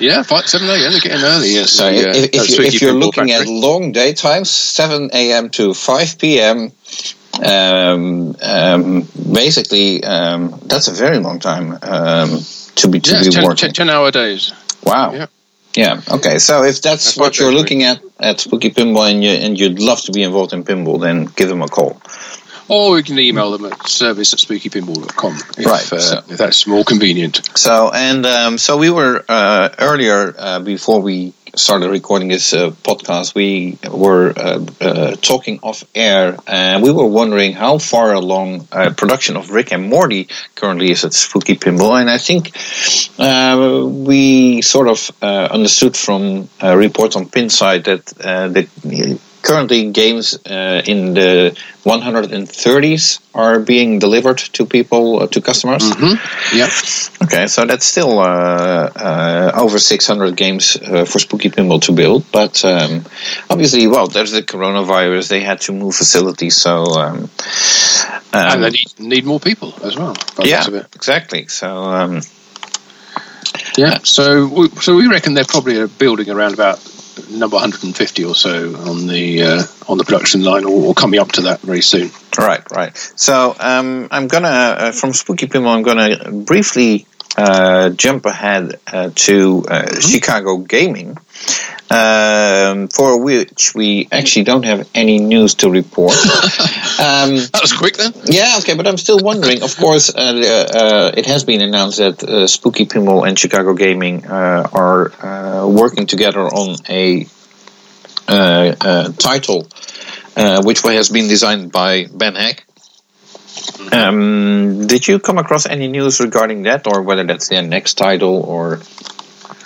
Yeah, 5, 7 a.m. They're getting early. Yes. So if, if, you, if you're looking at long daytimes, 7 a.m. to 5 p.m., um, um, basically, um, that's a very long time um, to be to Yes, be 10, working. 10 hour days. Wow. Yeah. Yeah. Okay. So if that's, That's what what you're looking at at Spooky Pinball and you and you'd love to be involved in pinball, then give them a call. Or you can email them at service at spookypinball.com if, Right, uh, so- if that's more convenient. So and um, so we were uh, earlier uh, before we started recording this uh, podcast. We were uh, uh, talking off air, and we were wondering how far along uh, production of Rick and Morty currently is at Spooky Pinball. And I think uh, we sort of understood from reports on Pinside that that currently games uh, in the 130s are being delivered to people uh, to customers. hmm Yep. Okay, so that's still uh, uh, over 600 games uh, for Spooky Pinball to build. But um, obviously, well, there's the coronavirus. They had to move facilities, so um, um, and they need, need more people as well. yeah, looks of it. exactly. So um, Yeah. So, we, so we reckon they're probably uh, building around about number 150 or so on the uh, on the production line, or, or coming up to that very soon. right, right. So um, I'm gonna uh, from Spooky Pinball. I'm gonna briefly uh, jump ahead uh, to mm-hmm. Chicago Gaming, um, for which we actually don't have any news to report. <laughs> um, <laughs> that was quick then. Yeah, okay, but I'm still wondering. Of course, uh, uh, uh, it has been announced that Spooky Pinball and Chicago Gaming are working together on a title. Uh, which way has been designed by Ben Heck. Mm-hmm. Um, did you come across any news regarding that, or whether that's their next title, or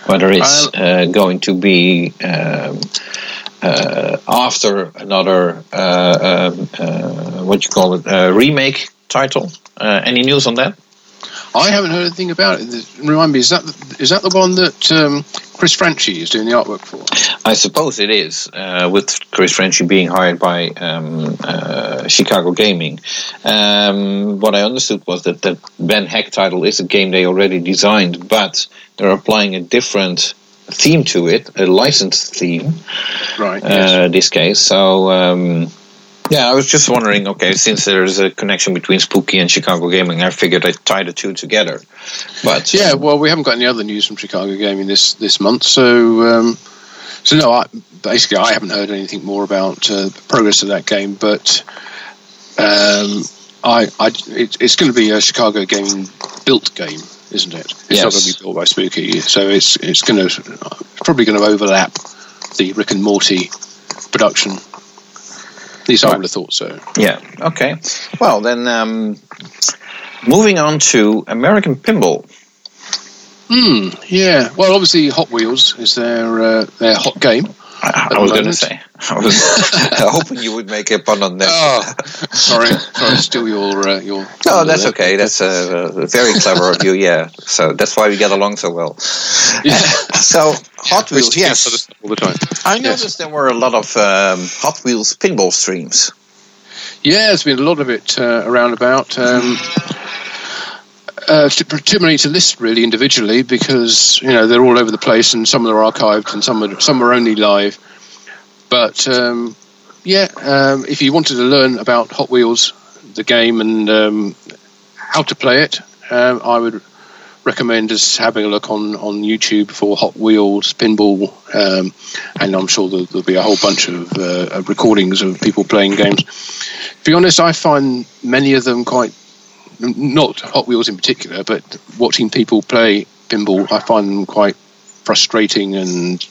whether it's uh, going to be um, uh, after another uh, um, uh, what you call it remake title? any news on that? I haven't heard anything about it. Remind me, is that is that the one that um, Chris Franchi is doing the artwork for? I suppose it is, uh, with Chris Franchi being hired by um, uh, Chicago Gaming. Um, what I understood was that the Ben Heck title is a game they already designed, but they're applying a different theme to it, a licensed theme. Right. Uh, yes. This case, so. Um, yeah, I was just wondering. Okay, since there's a connection between Spooky and Chicago Gaming, I figured I'd tie the two together. But yeah, well, we haven't got any other news from Chicago Gaming this this month, so um, so no, I, basically I haven't heard anything more about uh, progress of that game. But um, I, I it, it's going to be a Chicago Gaming built game, isn't it? It's yes. not going to be built by Spooky, so it's it's going to probably going to overlap the Rick and Morty production at least I would have thought so. Yeah. Okay. Well, then, um, moving on to American Pinball. Hmm. Yeah. Well, obviously, Hot Wheels is their uh, their hot game. I, I was going to say. <laughs> I was <laughs> hoping you would make a pun on that. Oh, sorry, sorry steal your uh, your. No, that's there. okay. That's uh, very clever of you. <laughs> Yeah. So that's why we get along so well. Yeah. so Hot Wheels, yes. All the time. I noticed yes. there were a lot of um, Hot Wheels pinball streams. Yeah, there's been a lot of it uh, around about. Um, uh, too many to list really individually because you know they're all over the place and some are archived and some are some are only live. But um, yeah, um, if you wanted to learn about Hot Wheels, the game, and um, how to play it, um, I would recommend just having a look on, on YouTube for Hot Wheels pinball, um, and I'm sure there'll, there'll, be a whole bunch of uh, recordings of people playing games. To be honest, I find many of them quite not Hot Wheels in particular, but watching people play pinball, I find them quite frustrating and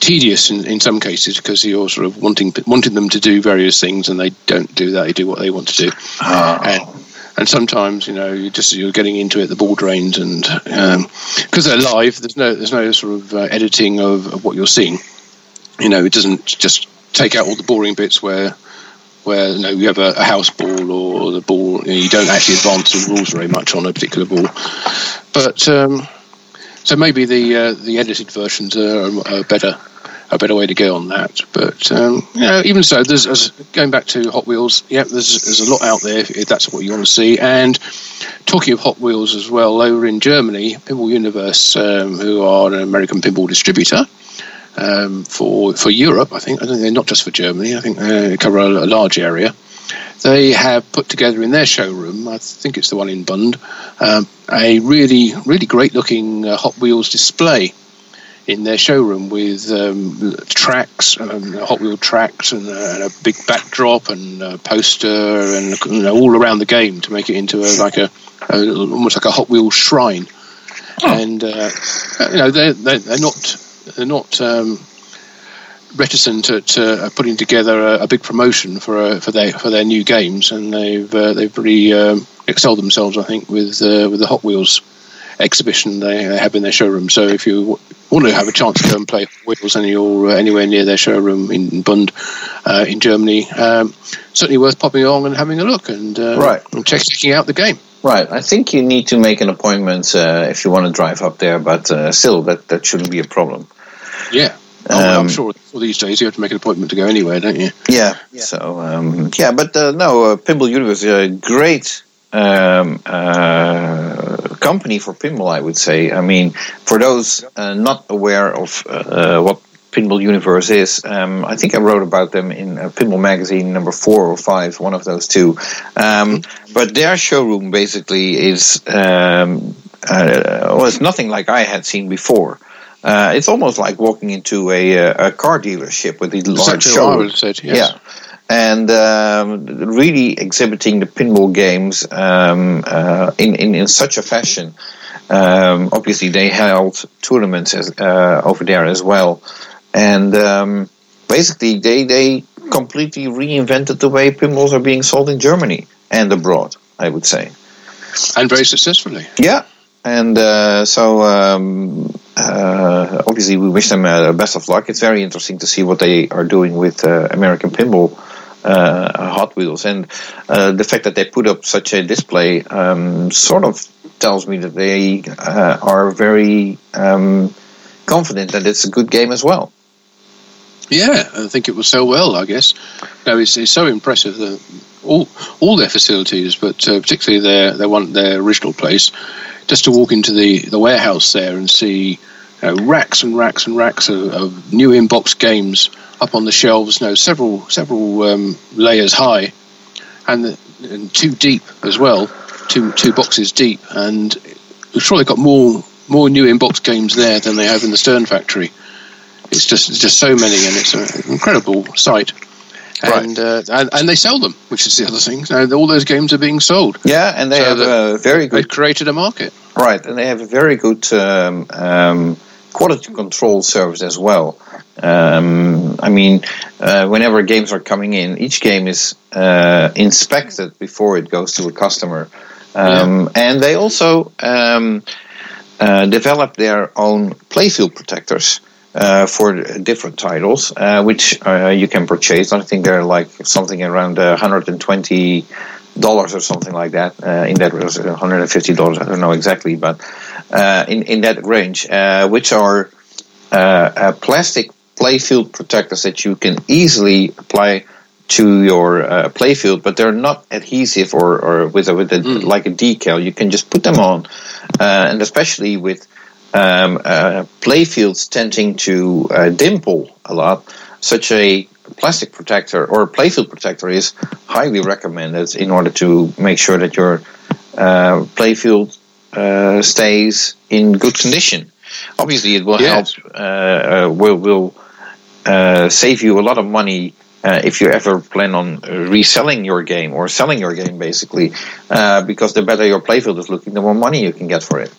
tedious in, in some cases because you're sort of wanting wanting them to do various things and they don't do that. They do what they want to do, oh. and and sometimes you know you just you're getting into it the ball drains and because um, they're live. There's no there's no sort of uh, editing of, of what you're seeing. You know, it doesn't just take out all the boring bits where where you know you have a, a house ball or the ball you, know, you, don't actually advance the rules very much on a particular ball. But um, so maybe the uh, the edited versions are, are, better a better way to go on that. But um, you know, even so, there's as, going back to Hot Wheels. Yeah, there's there's a lot out there if, that's what you want to see. And talking of Hot Wheels as well, over in Germany, Pinball Universe, um, who are an American pinball distributor um, for for Europe. I think I think they're not just for Germany. I think they cover a, a, large area. They have put together in their showroom, I think it's the one in Bund, um, a really really great looking uh, Hot Wheels display in their showroom with um, tracks, um, Hot Wheel tracks, and, uh, and, a big backdrop and a poster, and you know, all around the game to make it into a, like a, a almost like a Hot Wheels shrine. Oh. And uh, you know they're, they're, they're not they're not um, reticent at uh, putting together a, a, big promotion for uh, for their for their new games, and they've uh, they've really um, excelled themselves, I think, with uh, with the Hot Wheels exhibition they have in their showroom. So if you want to have a chance to go and play Wheels and you're uh, anywhere near their showroom in Bund uh, in Germany, um, certainly worth popping along and having a look and, right. and checking out the game. Right. I think you need to make an appointment uh, if you want to drive up there, but uh, still, that, that shouldn't be a problem. Yeah. Oh, um, I'm sure these days you have to make an appointment to go anywhere, don't you? Yeah. yeah. So, um, yeah, but uh, no, uh, Pinball Universe is a great um, uh, company for pinball, I would say. I mean, for those uh, not aware of uh, what Pinball Universe is. Um, I think I wrote about them in uh, Pinball Magazine number four or five, one of those two. Um, but their showroom basically is um, uh, was nothing like I had seen before. Uh, it's almost like walking into a, a car dealership with these large shows. Said, yes. Yeah, and um, really exhibiting the pinball games um, uh, in, in in such a fashion. Um, obviously, they held tournaments as, uh, over there as well, and um, basically they they completely reinvented the way pinballs are being sold in Germany and abroad. I would say, and very successfully. Yeah, and uh, so um, uh, obviously we wish them uh, best of luck. It's very interesting to see what they are doing with uh, American Pinball uh, Hot Wheels, and uh, the fact that they put up such a display um, sort of tells me that they are very um, confident that it's a good game as well. Yeah, I think it will sell well. I guess. No, it's, it's so impressive that all all their facilities, but uh, particularly their their their original place, just to walk into the the warehouse there and see you know, racks and racks and racks of, of, new inbox games up on the shelves. You know, several several um, layers high, and, and two deep as well, two two boxes deep, and I'm sure they've got more more new inbox games there than they have in the Stern factory. It's just it's just so many, and it's an incredible sight. And, right. uh, and and they sell them, which is the other thing. Now, all those games are being sold. Yeah, and they so have a very good. They've created a market. Right, and they have a very good um, um, quality control service as well. Um, I mean, uh, whenever games are coming in, each game is uh, inspected before it goes to a customer, um, yeah. and they also um, uh, develop their own playfield protectors uh, for different titles, uh, which uh, you can purchase. I think they're like something around 120 dollars or something like that. Uh, in that 150 dollars, I don't know exactly, but uh, in in that range, uh, which are plastic playfield protectors that you can easily apply to your uh, playfield, but they're not adhesive or, or with a, with a, mm. like a decal. You can just put them on, uh, and especially with um, uh, playfields tending to uh, dimple a lot, such a plastic protector or a playfield protector is highly recommended in order to make sure that your uh, playfield uh, stays in good condition. Obviously, it will help. Uh, will will save you a lot of money uh, if you ever plan on reselling your game or selling your game, basically, uh, because the better your playfield is looking, the more money you can get for it.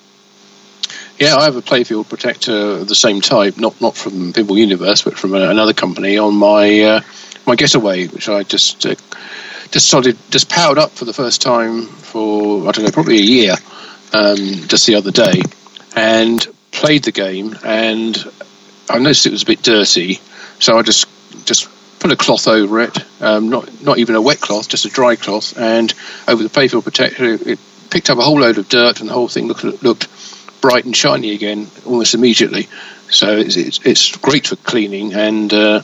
Yeah, I have a playfield protector of the same type, not not from Pinball Universe, but from another company on my uh, my Getaway, which I just uh, just started just powered up for the first time for I don't know probably a year, um, just the other day, and played the game, and I noticed it was a bit dirty, so I just just put a cloth over it, um, not not even a wet cloth, just a dry cloth, and over the playfield protector, it picked up a whole load of dirt, and the whole thing looked looked bright and shiny again almost immediately. So it's, it's, it's great for cleaning, and uh,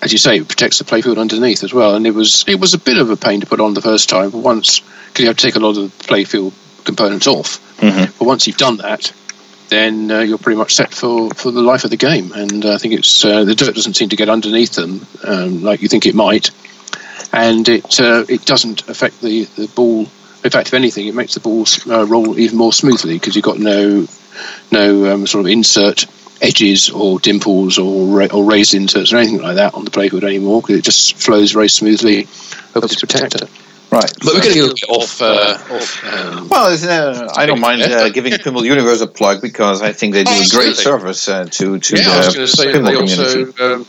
as you say, it protects the playfield underneath as well. And it was it was a bit of a pain to put on the first time, but once because you have to take a lot of the playfield components off. Mm-hmm. But once you've done that, then uh, you're pretty much set for, for the life of the game. And uh, I think it's uh, the dirt doesn't seem to get underneath them um, like you think it might, and it uh, it doesn't affect the, the ball in fact, if anything, it makes the balls uh, roll even more smoothly because you've got no no um, sort of insert edges or dimples or ra- or raised inserts or anything like that on the playfield anymore because it just flows very smoothly over the protector. Right, but we're getting a little bit off. Uh, off um, well, uh, I don't mind uh, giving Pinball Universe a plug because I think they do oh, a great service uh, to to yeah, the pinball community. Um,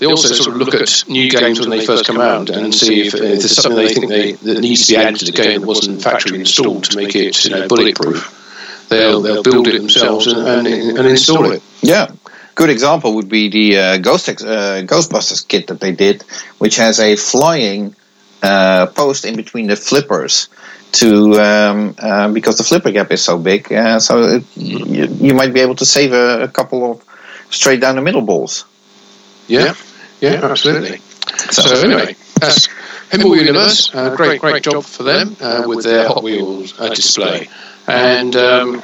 they also sort of look at new games when they first come out and see if, if there's something they think they, that needs to be added to the game that wasn't factory installed to make it you know, bulletproof. They'll, they'll build it themselves and, and, and install it. Yeah good example would be the uh, Ghost uh, Ghostbusters kit that they did, which has a flying uh, post in between the flippers to um, uh, because the flipper gap is so big, uh, so it, you, you, might be able to save a, a, couple of straight down the middle balls. Yeah. Yeah, absolutely. So, so anyway, that's Pinball Universe. Uh, great, great job for them uh, with their Hot Wheels uh, display. And um,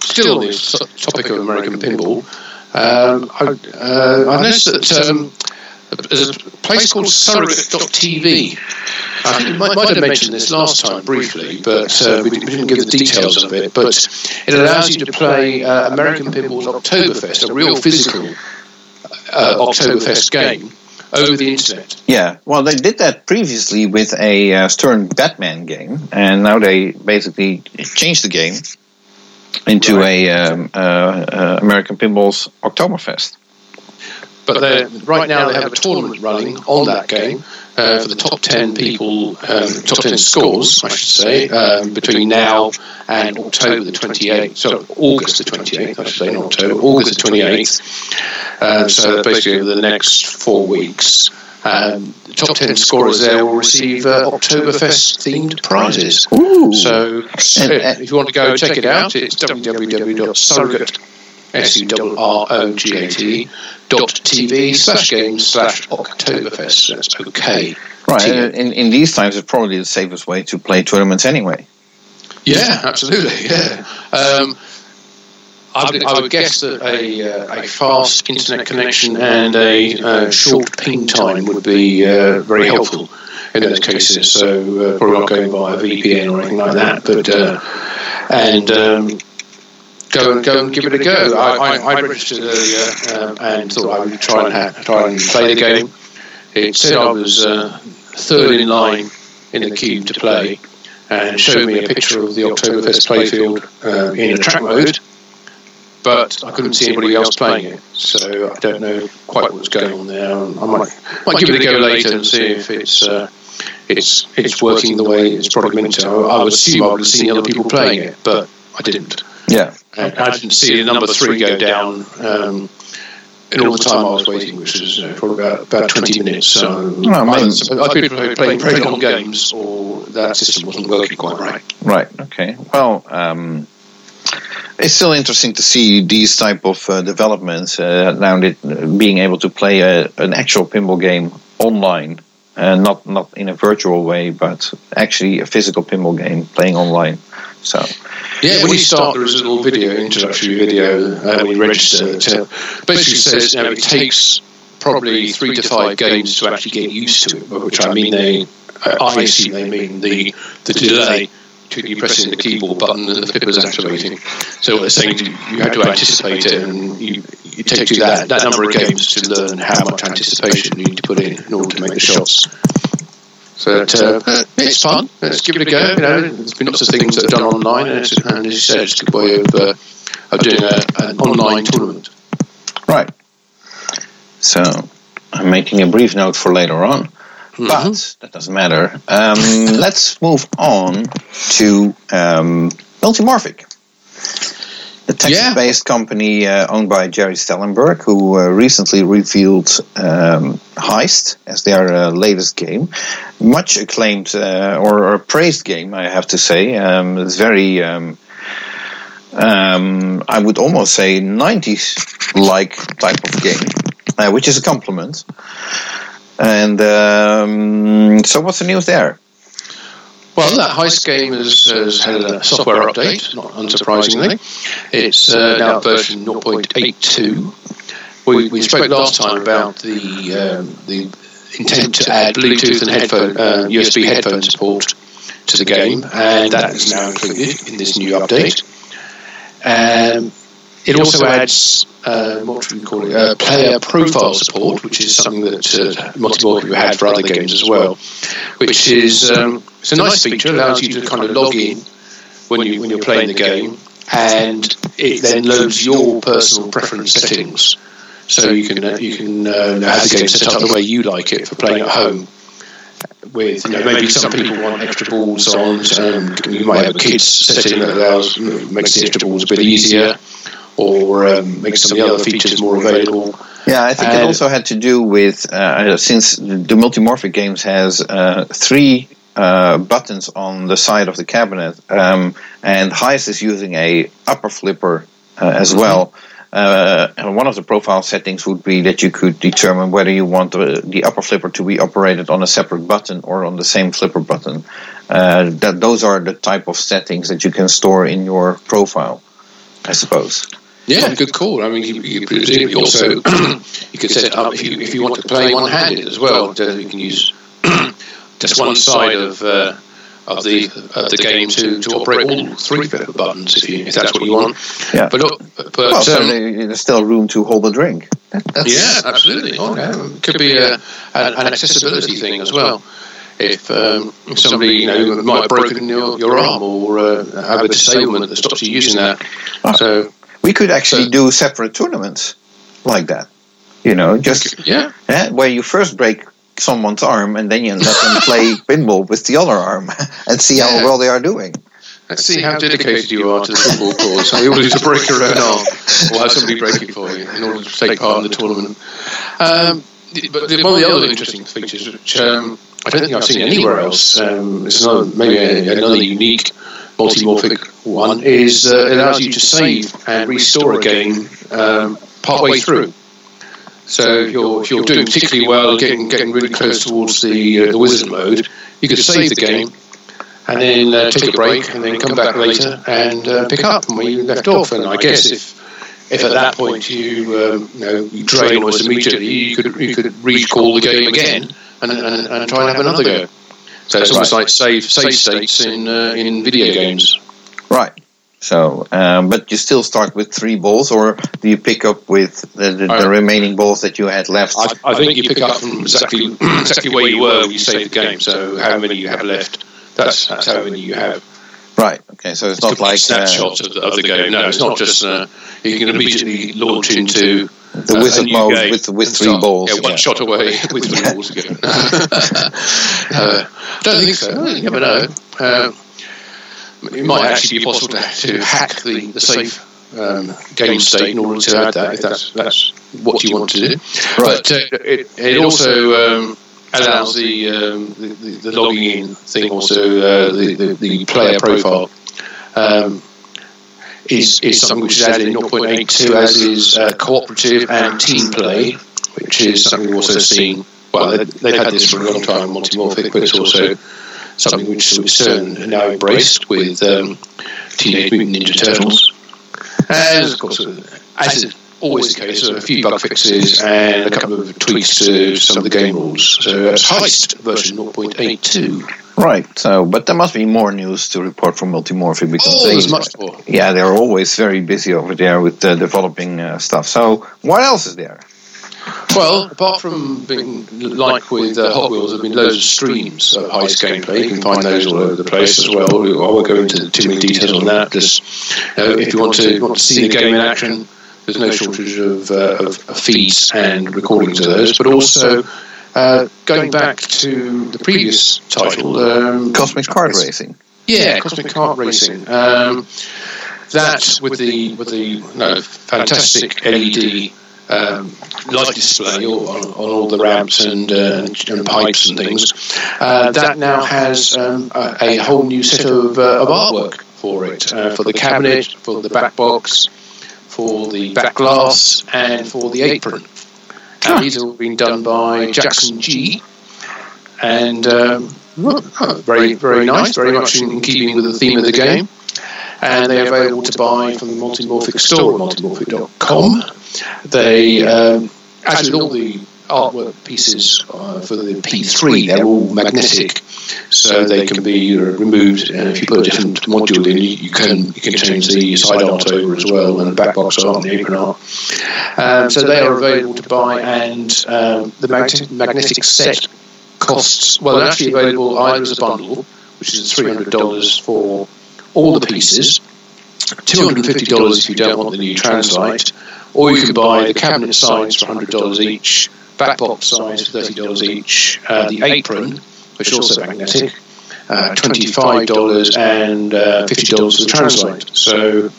still on this topic of American pinball, um, I, uh, I noticed that um, there's a place called surrogate.tv. Uh, I might, might have mentioned this last time briefly, but uh, we, didn't give the details of it. But it allows you to play uh, American Pinball's Oktoberfest, a real physical uh, Oktoberfest game over the internet. Yeah, well, they did that previously with a uh, Stern Batman game, and now they basically changed the game into right. a um, uh, uh, American Pinball's Oktoberfest. But right now they have a tournament running on that game uh, for the top 10 people, um, top 10 scores, I should say, um, between now and October the 28th. So August the 28th, I should say, not October, August the 28th. Uh, so basically over the next four weeks. Um, the top 10 scorers there will receive uh, Oktoberfest themed prizes. Ooh. So, if you want to go check it out, it's www.surrogate.com S-U-R-R-O-G-A-T dot TV slash games slash Oktoberfest. That's okay. Right. In, in these times, it's probably the safest way to play tournaments anyway. Yeah, absolutely. Yeah. Um, I would, I would, guess that a, uh, a fast internet connection and a uh, short ping time would be uh, very helpful in those cases. So uh, probably not going via VPN or anything like that, but uh, and um, go and go and give it a go. I, I, I registered earlier um, and thought I would try and ha- try and play the game. It said I was uh, third in line in the queue to play, and showed me a picture of the Oktoberfest playfield uh, in a track mode. But I couldn't see anybody else playing it, so I don't know quite what's going on there. I might might give it a go later and see if it's. Uh, it's it's working the way it's probably meant to. I, I would assume I would have seen other people playing it, but I didn't. Yeah. I didn't see the number three go down um, in all the time I was waiting, which was you know, probably about, about 20 minutes. So oh, I've been playing very long games, or that system wasn't working quite right. Right. Okay. Well, um, it's still interesting to see these type of uh, developments uh, now that being able to play a, an actual pinball game online, uh, not not in a virtual way, but actually a physical pinball game playing online. So yeah, when you start, there is a little video, introductory video, uh, when you register. It basically says you know, it takes probably three to five games to actually get used to it, which I mean they, uh, I assume they mean the, the delay to you pressing the keyboard button and the flipper's activating. So what they're saying, you have to anticipate it, and you, you take to that, that number of games to learn how much anticipation you need to put in in order to make the shots. But uh, it's fun. Let's give it a go. You know, there's been lots of things that are done online, and, and as you said, it's a good way of, uh, of doing a, an online tournament. Right. So I'm making a brief note for later on, mm-hmm. but that doesn't matter. Um, <laughs> let's move on to um, Multimorphic. The Texas-based yeah. company uh, owned by Gerry Stellenberg, who uh, recently revealed um, Heist as their uh, latest game, much acclaimed uh, or, or, praised game, I have to say. Um, it's very, um, um I would almost say, 90s-like type of game, uh, which is a compliment. And um, so, what's the news there? Well, that Heist game has, has had a software update, not unsurprisingly. It's uh, now version 0.82. We, we spoke last time about the um, the intent to add Bluetooth and headphone uh, USB headphone support to the game, and that is now included in this new update. Um, it also adds uh, what do we call it? Uh, player profile support, which is something that uh, Multimorphic had for other games as well. Which is um, it's a nice feature, allows you to kind of log in when you when you're playing the game, and it then loads your personal preference settings. So you can uh, you can uh, have the game set up the way you like it for playing at home. With you know, maybe some people want extra balls on, so you might have a kids setting that allows makes the extra balls a bit easier or um, make some of the other features more available. Yeah, I think it also had to do with uh, since the multimorphic games has uh, three uh, buttons on the side of the cabinet, um, and Heist is using a upper flipper uh, as mm-hmm. well. Uh, and one of the profile settings would be that you could determine whether you want the, the, upper flipper to be operated on a separate button or on the same flipper button. Uh, that those are the type of settings that you can store in your profile, I suppose. Yeah, good call. I mean, you, you presumably also <clears throat> you could set up if you if you want to play one-handed as well. You can use just one side of uh, of the of the game to, to operate all three buttons if you if that's what you want. Yeah. But look, but Well, so um, there's still room to hold a drink. That, yeah, absolutely. Oh, yeah. It could be a, an, accessibility thing as well. If, um, if somebody you know might have broken your, your arm or uh, have a disablement that stops you using that, so We could actually So- do separate tournaments like that. You know, just yeah, eh, where you first break someone's arm and then you let them play pinball with the other arm <laughs> and see how Yeah. well they are doing. let's see how dedicated you are to the football cause. Are you willing to break your own arm or have somebody break it for you in order to take part in the tournament? Um, but the- one of the other interesting features, which um, I don't think I've seen anywhere else, um, is another, maybe a, another unique multimorphic one, is uh, it allows you to save and restore a game um, partway through. So if you're, if you're doing particularly well, getting getting really close towards the uh, the wizard mode, you could save the game and then uh, take a break and then come back later and uh, pick up from where you left off. And I guess if if at that point you um, you know you drain almost immediately, you could you could recall the game again and, and, and try and have another go. So it's almost like save save states in uh, in video games. Right. So, um, but you still start with three balls, or do you pick up with the, the, the remaining balls that you had left? I, I think you pick up from exactly <clears throat> exactly where you were when you saved the game. So how many you have left. That's, that's how many you have. right. Okay. So it's not Complete like uh, snapshots of, the, of the game. No, it's not just uh, you can immediately launch into the uh, wizard mode game with with three start- balls. Yeah, one yeah. shot away <laughs> with three <laughs> balls again. <laughs> uh, don't think so. You never know. It might actually be possible to, to hack the, the safe um, game state in order to add that if that's that's what you want to do. But uh, it, it also um, allows the, um, the, the logging in thing, also uh, the, the the player profile. Um, is, is something which is added in 0.82 as is uh, cooperative and team play, which is something we've also seen. Well, they- they've had this for a long time, Multimorphic, but it's also something which Stern are now embraced with um, Teenage Mutant Ninja Turtles. And of course, as is always the case, a few bug fixes and a couple of tweaks to some of the game rules. So that's Heist version 0.82. Right. So, but there must be more news to report from Multimorphic because Oh, they, there's much more. yeah, they're always very busy over there with uh, developing uh, stuff. So, what else is there? Well, apart from being like with uh, Hot Wheels, there have been loads of streams of heist gameplay. You can find those all over the place as well. I won't go into too many details on that. Just know, if you want to want to see the game in action, there's no shortage of, uh, of, of feeds and recordings of those. But also, uh, going back to the previous title, um, Cosmic Kart Racing. yeah, Cosmic Kart Racing. Um, that with the with the no, fantastic LED um, light display on, on all the ramps and, uh, and pipes and things. Uh, that now has um, a, a whole new set of, uh, of artwork for it, uh, for the cabinet, for the back box, for the back glass, and for the apron. And these have all been done by Jackson G. And um, very, very nice, very much in keeping with the theme of the game. And they're available to buy from the Multimorphic store at multimorphic.com. They, um, as with all the artwork pieces uh, for the P3, they're all magnetic, so they can be removed. And if you put a different module in, you, you can you can change the side art over as well, and the back box art and the apron art. Um, so they are available to buy, and um, the mag- magnetic set costs well, they're actually available either as a bundle, which is three hundred dollars for all the pieces, two hundred and fifty dollars if you don't want the new Translite, or you can buy the cabinet sides for hundred dollars each, back box sides for thirty dollars each, uh, the apron, which is also magnetic, uh, twenty-five dollars and uh, fifty dollars for the Translite. So.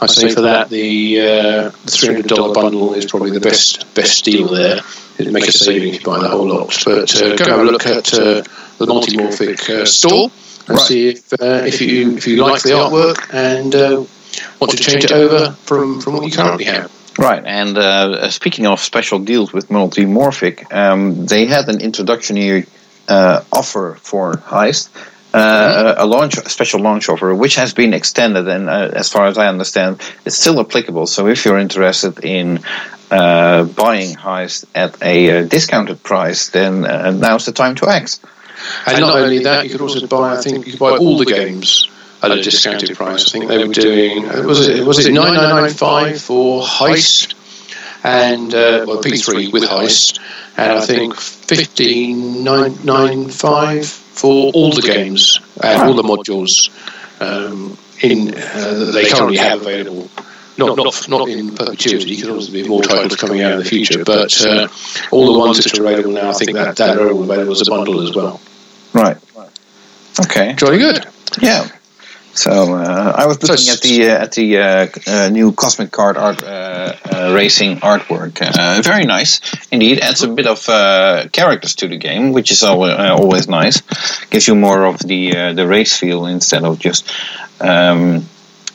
I say for that the uh, the three hundred dollar bundle is probably the best best deal there. It'd make a saving if you buy the whole lot. But uh, go have a look at uh, the Multimorphic uh, store and Right. see if uh, if you if you like the artwork and uh, want to change it over from, from what you currently have. Right, and uh, speaking of special deals with Multimorphic, um, they had an introductory uh, offer for Heist, uh, a launch, a special launch offer, which has been extended, and uh, as far as I understand, it's still applicable. So if you're interested in uh, buying Heist at a uh, discounted price, then uh, now's the time to act. And not only that, you could also buy. I think you could buy all the games at a discounted price. I think they were doing. Was it was it nine nine nine five for Heist, and uh, well P three with Heist, and I think fifteen nine nine five for all the games and all the modules um, in uh, that they currently have available. Not, not, not in perpetuity, because obviously be more titles coming out in the future, but uh, all the ones that are available now, I think that, that are all available as a bundle as well. Right. Okay. Jolly good. Yeah. So uh, I was looking at the uh, at the uh, uh, new Cosmic Cart art uh, uh, racing artwork. Uh, very nice indeed. Adds a bit of uh, characters to the game, which is always, uh, always nice. Gives you more of the uh, the race feel instead of just um,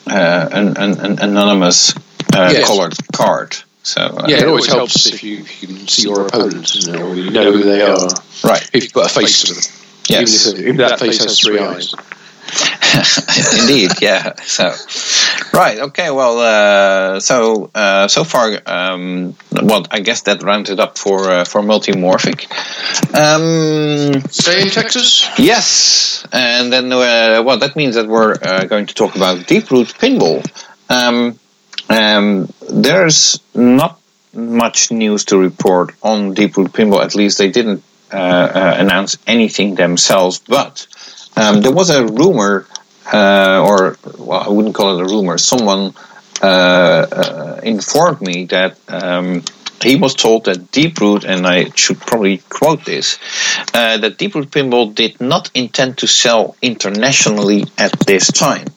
uh, an, an, an anonymous uh, Yes. colored card. So uh, Yeah, it always helps if you, if you can see your opponents, you know, or you know who they are. right. If you've got a face to them, Yes. even if, if that face has three eyes. <laughs> Indeed, yeah. So, right, okay. Well, uh, so uh, so far, um, well, I guess that rounds it up for uh, for multimorphic. Um, Stay in Texas. yes, and then uh, well, that means that we're uh, going to talk about Deeproot Pinball. Um, um, there's not much news to report on Deeproot Pinball. At least they didn't announce anything themselves, but. Um, there was a rumor, uh, or well, I wouldn't call it a rumor. Someone uh, uh, informed me that um, he was told that Deeproot, and I should probably quote this, uh, that Deeproot Pinball did not intend to sell internationally at this time,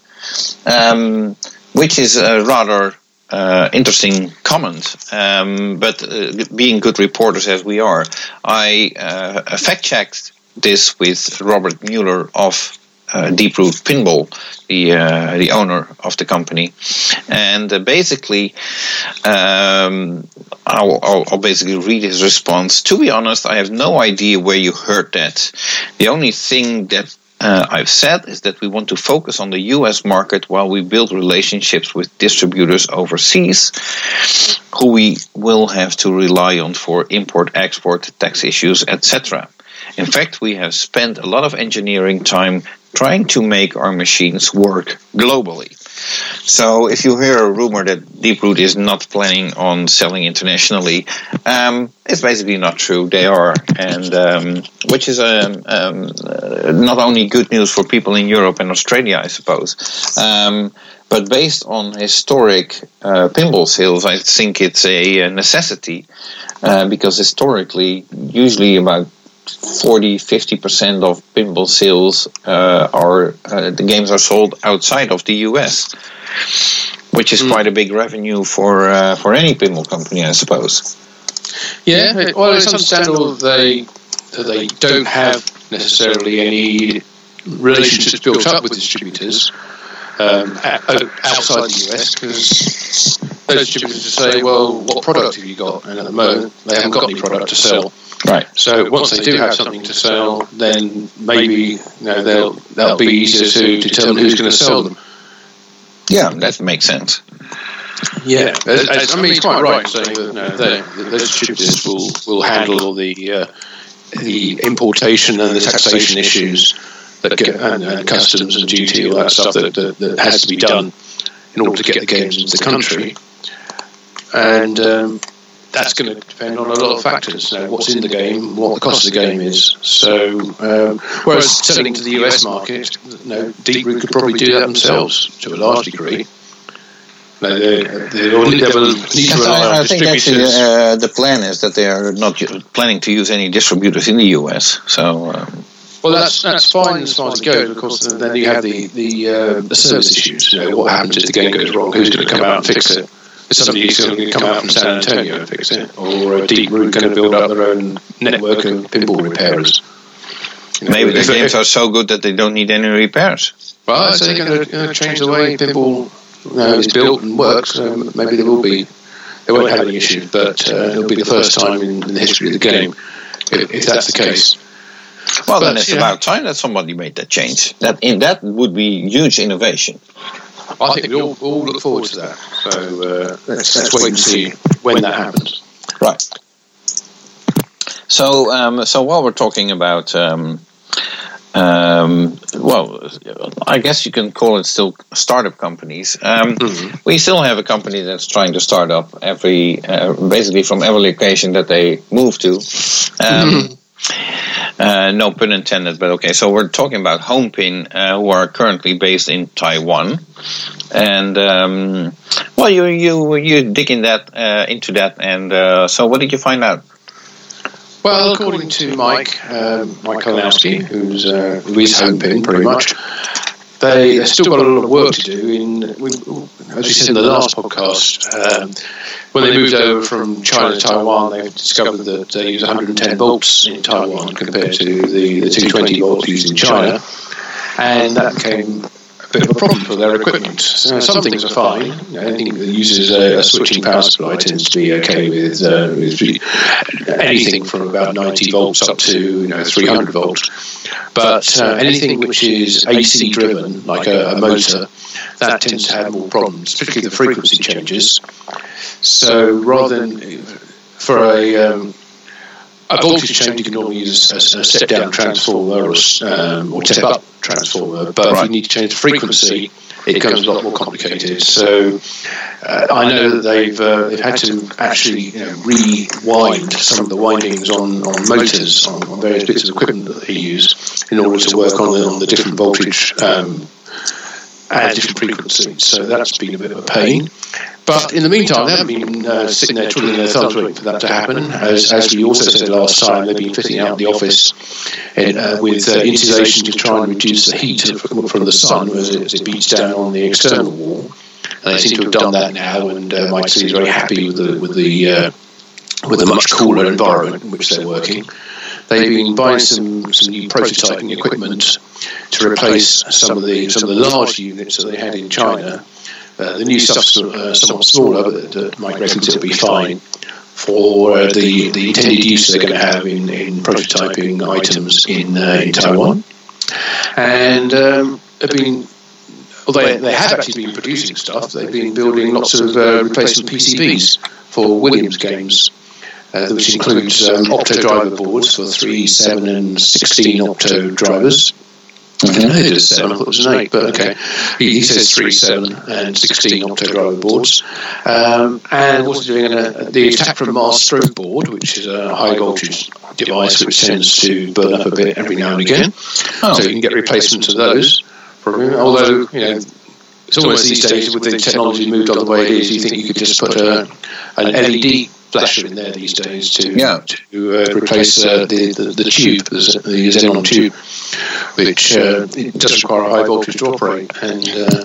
um, which is a rather uh, interesting comment. Um, but uh, being good reporters as we are, I uh, fact checked this with Robert Mueller of uh, Deeproot Pinball, the uh, the owner of the company, and uh, basically, um, I'll, I'll, I'll basically read his response. To be honest, I have no idea where you heard that. The only thing that uh, I've said is that we want to focus on the US market while we build relationships with distributors overseas, who we will have to rely on for import, export, tax issues, etc. In fact, we have spent a lot of engineering time trying to make our machines work globally. So, if you hear a rumor that Deeproot is not planning on selling internationally, um, it's basically not true. They are, and um, which is um, um, not only good news for people in Europe and Australia, I suppose. Um, but based on historic uh, pinball sales, I think it's a, a necessity uh, because historically, usually about 40 50% of pinball sales uh, are uh, the games are sold outside of the US which is Mm. quite a big revenue for uh, for any pinball company I suppose Yeah, it, well, it's understandable that they that they don't have necessarily any relationships built up with distributors um, a- o- outside the US because those distributors will say, "Well, what product have you got?" And at the moment, they haven't got any product to sell. Right. So once they do have something to sell, then maybe you know they'll they'll be easier to determine who's going to sell them. yeah that makes sense. Yeah, As- as- I mean, it's quite right saying that no, they, that those distributors will, will handle all the uh, the importation and the taxation issues that get, and, and customs and duty, all that stuff that, that, that has to be done in order to get the games into the country. And um, that's going to depend on a lot of factors. You know, what's in the game, what the cost of the game is. So, um, whereas selling to the US market, you know, Deeproot could probably do that themselves to a large degree. No, they, they will need, they will need to Yes, I, I think actually uh, the plan is that they are not planning to use any distributors in the US so um, Well, that's that's fine as far as it goes. Of course, then you have the the, uh, the service issues. You know, what happens if the game goes wrong? Who's going to come out and fix it? Is somebody going to come out from San Antonio and fix it, or a Deeproot going to build up their own network of pinball repairers? You know, maybe the games are so good that they don't need any repairs Well, I'd they're going to change the way pinball know, is built and works. So maybe there will be, they won't have any issues, but uh, it'll be the first time in, in the history of the game if, if that's the case. Well, but, then it's yeah. about time that somebody made that change. That in that would be huge innovation. I think we all, all look forward to that. So uh, let's, let's wait and see when that happens. Right. So, um, so while we're talking about, um, um, well, I guess you can call it still startup companies. Um, mm-hmm. We still have a company that's trying to start up every, uh, basically from every location that they move to. Um, mm-hmm. Uh, no pun intended, but okay. So we're talking about Homepin, uh, who are currently based in Taiwan, and um, well, you you you digging that uh, into that, and uh, so what did you find out? Well, according to Mike uh, Mike Kalinowski, who's uh, who is Homepin pretty much, they they've still got a lot of work to do. In as we said in the last podcast. Um, when they moved over from China to Taiwan, they discovered that they use 110 volts in Taiwan compared to the, the 220 volts used in China, and that became bit of a problem for their equipment. So some things are fine. Anything that uses a, a switching power supply tends to be okay with, uh, with anything from about 90 volts up to you know 300 volts. But uh, anything which is AC driven, like a, a motor, that tends to have more problems, particularly the frequency changes. So rather than for a um, a voltage change, you can normally use a, a step down transformer or, um, or step up transformer. But right. if you need to change the frequency, it becomes a lot more complicated. So uh, I know that they've uh, they've had to actually you know, rewind some of the windings on, on motors on, on, various bits of equipment that they use in order to work on the, on the different voltage um, at different frequencies. So that's been a bit of a pain. But in the meantime, they haven't been uh, sitting there twiddling their thumbs waiting for that to happen. As, as we also said last time, they've been fitting out the office in, uh, with uh, insulation to try and reduce the heat from the sun as it, as it beats down on the external wall. And they seem to have done that now, and uh, Mike is very happy with the with the uh, with the much cooler environment in which they're working. They've been buying some, some new prototyping equipment to replace some of the some of the large units that they had in China. Uh, the new stuff's uh, somewhat smaller, but uh, Mike reckons it'll be fine for uh, the, the intended use they're going to have in, in prototyping items in, uh, in Taiwan. And um, have been, although they have actually been producing stuff, they've been building lots of uh, replacement PCBs for Williams games. Which includes um, Opto driver boards for 3, 7, and 16 opto drivers, I know it is seven. I thought it was an eight, but okay. He, he says three, seven, and sixteen opto driver boards, um, and also doing a, the attack from Mars strobe board, which is a high voltage device which tends to burn up a bit every now and again. Oh. So you can get replacements of those. Although you know. It's almost these days with the technology moved on the way it is. You think you could just put a, an LED flasher in there these days to yeah. to uh, replace uh, the, the, the tube, the, the xenon tube which uh, it does require a high voltage to operate. And uh,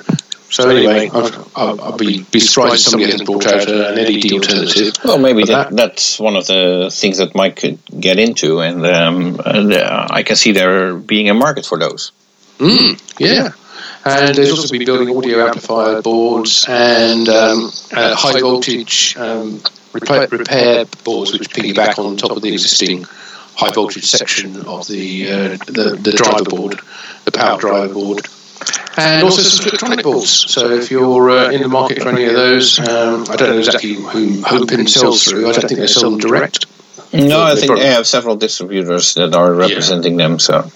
so anyway, I'll, I'll, be, be surprised if somebody hasn't brought out an LED alternative. Well, maybe that, that, that's one of the things that Mike could get into, and, um, and uh, I can see there being a market for those. Mm, yeah. And there's also been building audio amplifier boards and um, uh, high voltage um, repair, repair boards which piggyback on top of the existing high voltage section of the, uh, the, the driver board, the power driver board, and also some electronic boards. So if you're uh, in the market for any of those, um, I don't know exactly who Homepin sells through. I don't think they sell them direct. No, I think they have several distributors that are representing yeah. them. So,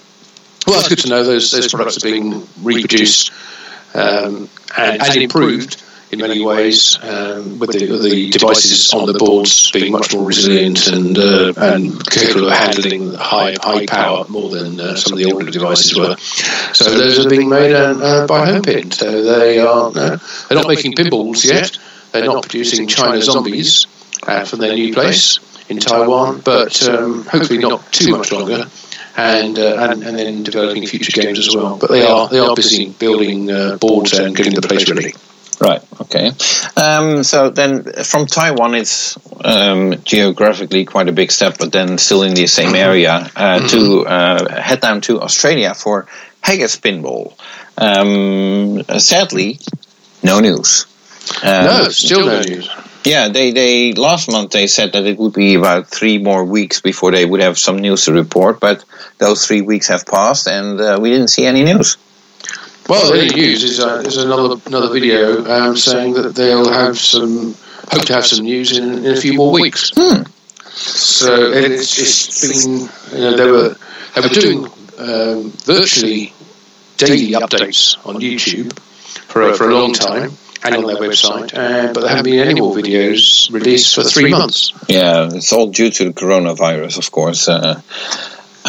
well, that's good to know. Those those products are being reproduced um, and, and improved in many ways, um, with, the, the, devices on the boards being much more resilient and uh, and capable of handling high high power more than uh, some of the older devices were. So those are being made uh, uh by Homepin. So they are they're not making pinballs yet. They're not producing China zombies uh, from their new place in Taiwan, but um, hopefully not too much longer. And, uh, and, and then developing future games as well. But they are they are busy building boards and getting the place ready. Right. Okay. Um, so then, from Taiwan, it's um, geographically quite a big step, but then still in the same mm-hmm. area uh, mm-hmm. to uh, head down to Australia for Haggis Pinball. Um, sadly, no news. Um, no, still no news. Yeah, they, they last month they said that it would be about three more weeks before they would have some news to report, but those three weeks have passed and uh, we didn't see any news. Well, the news is, uh, is another another video um, saying that they'll have some hope to have some news in, in a few more weeks. Hmm. So it's, it's been you know, they were they were doing um, virtually daily updates on YouTube for a, for a long time and on their website, uh, but there haven't been any more videos released for three months. Yeah, it's all due to the coronavirus, of course. Uh,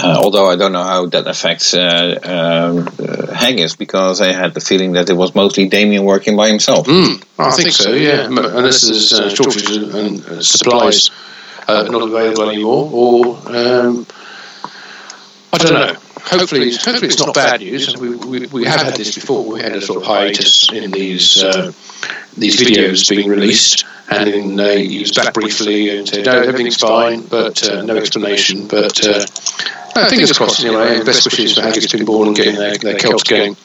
uh, although I don't know how that affects uh, um, uh, Haggis because I had the feeling that it was mostly Damien working by himself. Mm, I, I think, think so, yeah. M- Unless there's uh, shortages and uh, supplies uh, not available anymore, or um, I don't know. Hopefully, hopefully it's not bad news. We, we, we have had this before. We had a sort of hiatus in these uh, these videos being released, and then uh, he was back briefly and said, "No, everything's fine," but uh, no explanation. But uh, uh, fingers crossed anyway. Best wishes for Haggis Pinball and getting their, their Celts game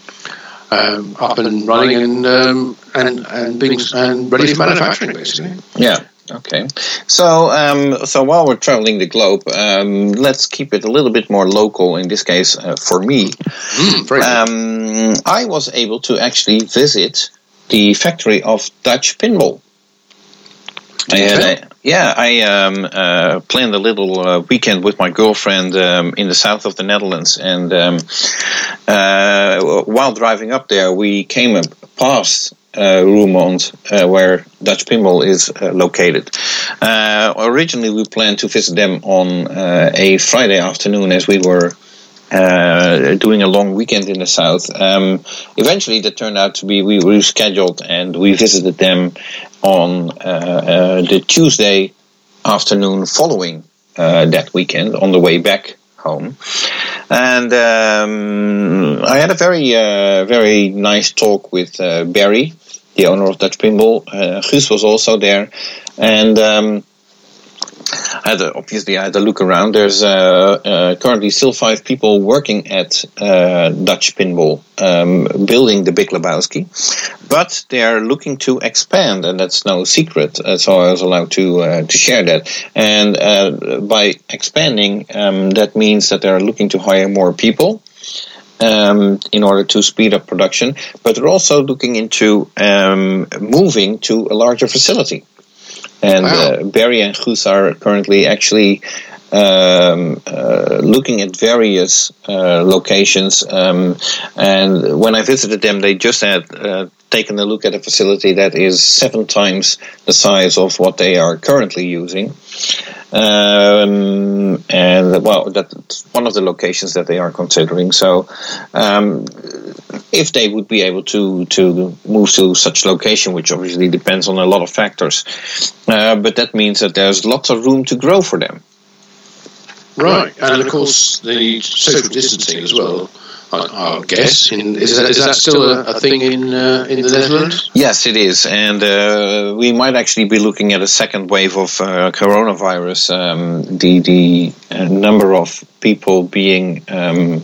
um, up and running and um, and and being and ready for manufacturing, basically. Yeah. Okay, so um, so while we're traveling the globe, um, let's keep it a little bit more local. In this case, uh, for me, mm, um, I was able to actually visit the factory of Dutch Pinball. I had a, yeah, I um, uh, planned a little uh, weekend with my girlfriend um, in the south of the Netherlands, and um, uh, while driving up there, we came past uh, Roermond, uh, where Dutch Pinball is uh, located. Uh, originally, we planned to visit them on uh, a Friday afternoon as we were uh, doing a long weekend in the south. Um, eventually, that turned out to be we rescheduled and we visited them on the Tuesday afternoon following that weekend on the way back home. And um, I had a very, uh, very nice talk with uh, Barry, the owner of Dutch Pinball. Uh, Guus was also there, and um, I had obviously I had a look around. There's uh, uh, currently still five people working at uh, Dutch Pinball, um, building the Big Lebowski, but they are looking to expand, and that's no secret. So I was allowed to uh, to share that. And uh, by expanding, um, that means that they are looking to hire more people. Um, in order to speed up production, but they're also looking into um, moving to a larger facility. And wow. uh, Barry and Guus are currently actually um, uh, looking at various uh, locations. Um, and when I visited them, they just had uh, taken a look at a facility that is seven times the size of what they are currently using. Um, and well, that's one of the locations that they are considering. So, um, if they would be able to to move to such location, which obviously depends on a lot of factors, uh, but that means that there's lots of room to grow for them. Right, and of course the social distancing as well. I, I guess. In, is, that, is that still a, a thing in uh, in the Netherlands? Yes, it is, and uh, we might actually be looking at a second wave of uh, coronavirus. Um, the the uh, number of people being um,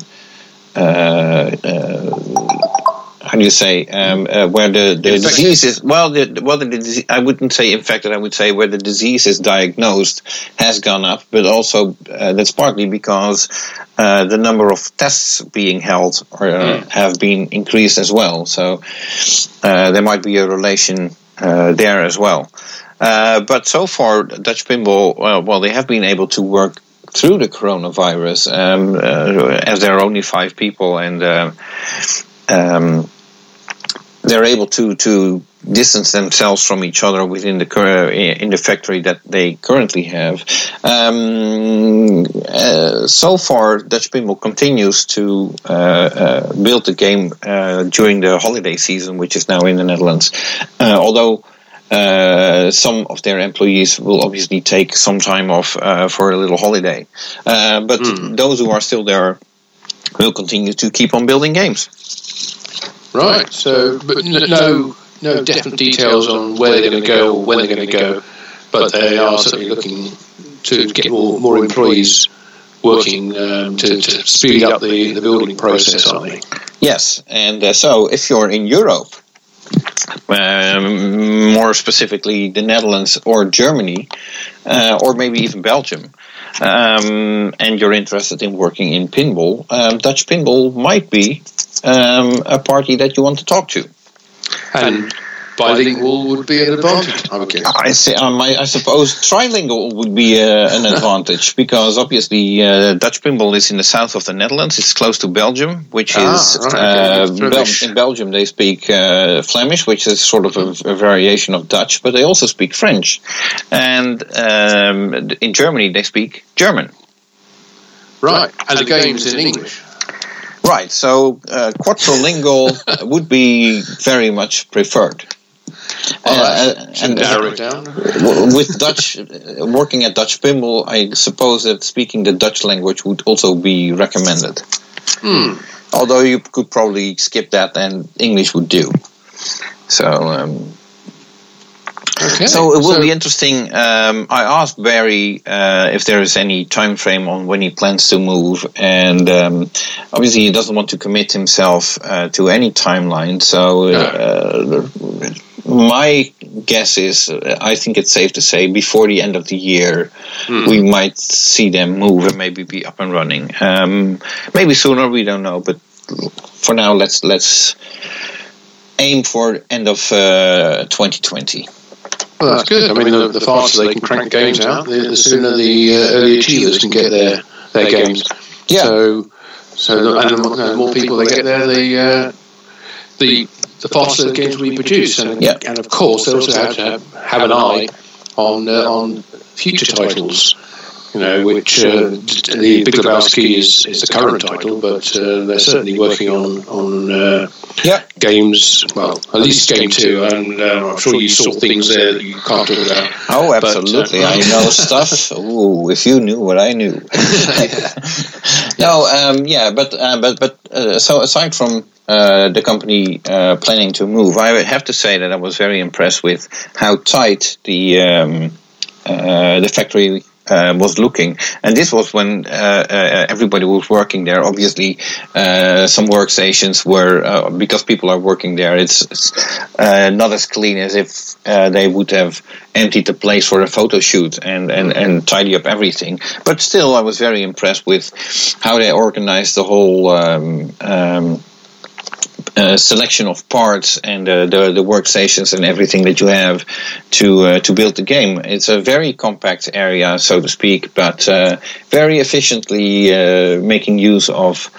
uh, uh, how do you say um, uh, where the, the disease is well the well the, the I wouldn't say infected I would say where the disease is diagnosed has gone up but also uh, that's partly because uh, the number of tests being held or, mm. have been increased as well. So uh, there might be a relation uh, there as well. But so far Dutch Pinball well, well they have been able to work through the coronavirus um, as there are only five people and um, they're able to to distance themselves from each other within the in the factory that they currently have. Um, uh, so far, Dutch Pinball continues to uh, uh, build the game uh, during the holiday season, which is now in the Netherlands. Uh, although uh, some of their employees will obviously take some time off for a little holiday, but mm. those who are still there will continue to keep on building games. Right. So, but no, no definite details on where they're going to go or when they're going to go, but they are certainly looking to get more more employees working um, to, to speed up the, the building process, aren't they? Yes, and uh, so if you're in Europe, um, more specifically the Netherlands or Germany, uh, or maybe even Belgium, um, and you're interested in working in pinball, um, Dutch pinball might be um, a party that you want to talk to. And bilingual would be an advantage, I would guess. I, say, um, I, I suppose trilingual would be uh, an <laughs> advantage because obviously uh, Dutch pinball is in the south of the Netherlands. It's close to Belgium, which ah, is right, uh, Bel- in Belgium they speak uh, Flemish, which is sort of a, a, variation of Dutch, but they also speak French, and um, in Germany they speak German. Right, and, and the game's in English. Right, so uh, quadrilingual <laughs> would be very much preferred. Uh, and narrow it down. with Dutch, working at Dutch Pinball, I suppose that speaking the Dutch language would also be recommended. Hmm. Although you could probably skip that, and English would do. So. Um, Okay. So it will so, be interesting. Um, I asked Barry uh, if there is any time frame on when he plans to move, and um, obviously he doesn't want to commit himself uh, to any timeline. So uh, my guess is, I think it's safe to say, before the end of the year, mm. we might see them move and maybe be up and running. Um, maybe sooner, we don't know. But for now, let's let's aim for end of 2020. Well, that's good. I mean, the, the faster they can crank games out, the, the sooner the uh, early achievers can get their their games. Yeah. So, so the, and the, the more people they get there, the uh, the the faster the games will be produced. And, yeah. and of course, they also have to have, have an eye on uh, on future titles you know, which uh, the Big Lebowski is, is the current title, but uh, they're certainly working on on uh, yeah. games. Well, at least game two, and uh, I'm sure you saw things there that you can't talk about. Oh, absolutely! But, uh, I know <laughs> stuff. Ooh, if you knew what I knew. <laughs> no, um, yeah, but uh, but but so aside from uh, the company uh, planning to move. I have to say that I was very impressed with how tight the um, uh, the factory uh, was looking. And this was when uh, uh, everybody was working there. Obviously, uh, some workstations were uh, because people are working there. It's, it's not as clean as if they would have emptied the place for a photo shoot and, and, and tidy up everything. But still, I was very impressed with how they organized the whole. Um, um, uh, selection of parts and uh, the the workstations and everything that you have to uh, to build the game. It's a very compact area, so to speak, but uh, very efficiently uh, making use of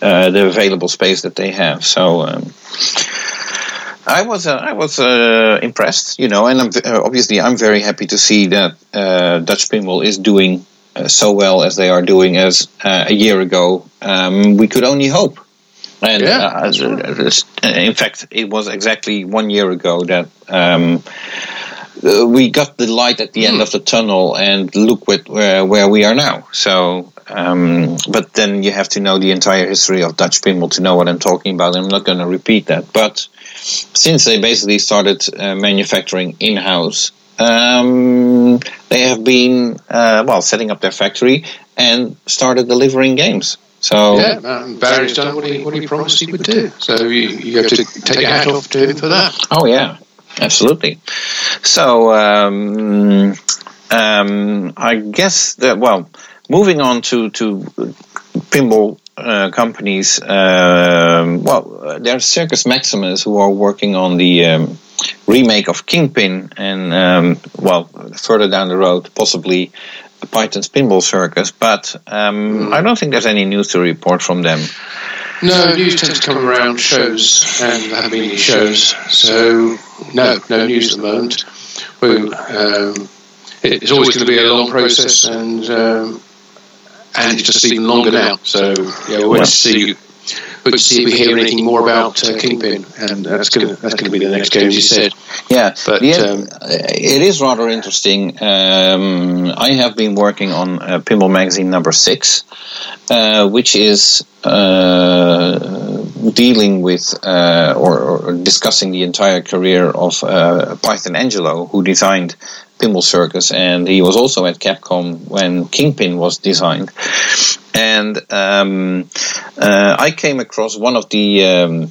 the available space that they have. So. Um, I was I was impressed, you know, and I'm, obviously I'm very happy to see that Dutch Pinball is doing so well as they are doing as a year ago. Um, we could only hope. And yeah, uh, uh, in fact, it was exactly one year ago that um, uh, we got the light at the mm. end hmm. of the tunnel, and look with, where, where we are now. So, um, but then you have to know the entire history of Dutch pinball to know what I'm talking about. I'm not going to repeat that. But since they basically started uh, manufacturing in house, um, they have been uh, well setting up their factory and started delivering games. So yeah, um, Barry's done what he, what he promised he would do. So you, you have to take your hat off to him for that. Oh yeah, absolutely. So um, um, I guess that well, moving on to to pinball uh, companies. Um, well, there's Circus Maximus who are working on the um, remake of Kingpin, and um, well, further down the road, possibly Python's Pinball Circus, but um, mm. I don't think there's any news to report from them. No, news tends to come around shows, and there haven't been any shows, so no, no news at the moment. We, um, it's always going to be a long process, and um, and it's just even longer now. So yeah, we'll wait to see but to see if we hear anything more about uh, Kingpin, and that's going to that's going to be the next game, as you said. Yeah, but yeah, um, it is rather interesting. Um, I have been working on uh, Pinball Magazine number six, uh, which is uh, dealing with uh, or, or, discussing the entire career of uh, Python Anghelo, who designed Pinball Circus, and he was also at Capcom when Kingpin was designed. And um, uh, I came across one of the um,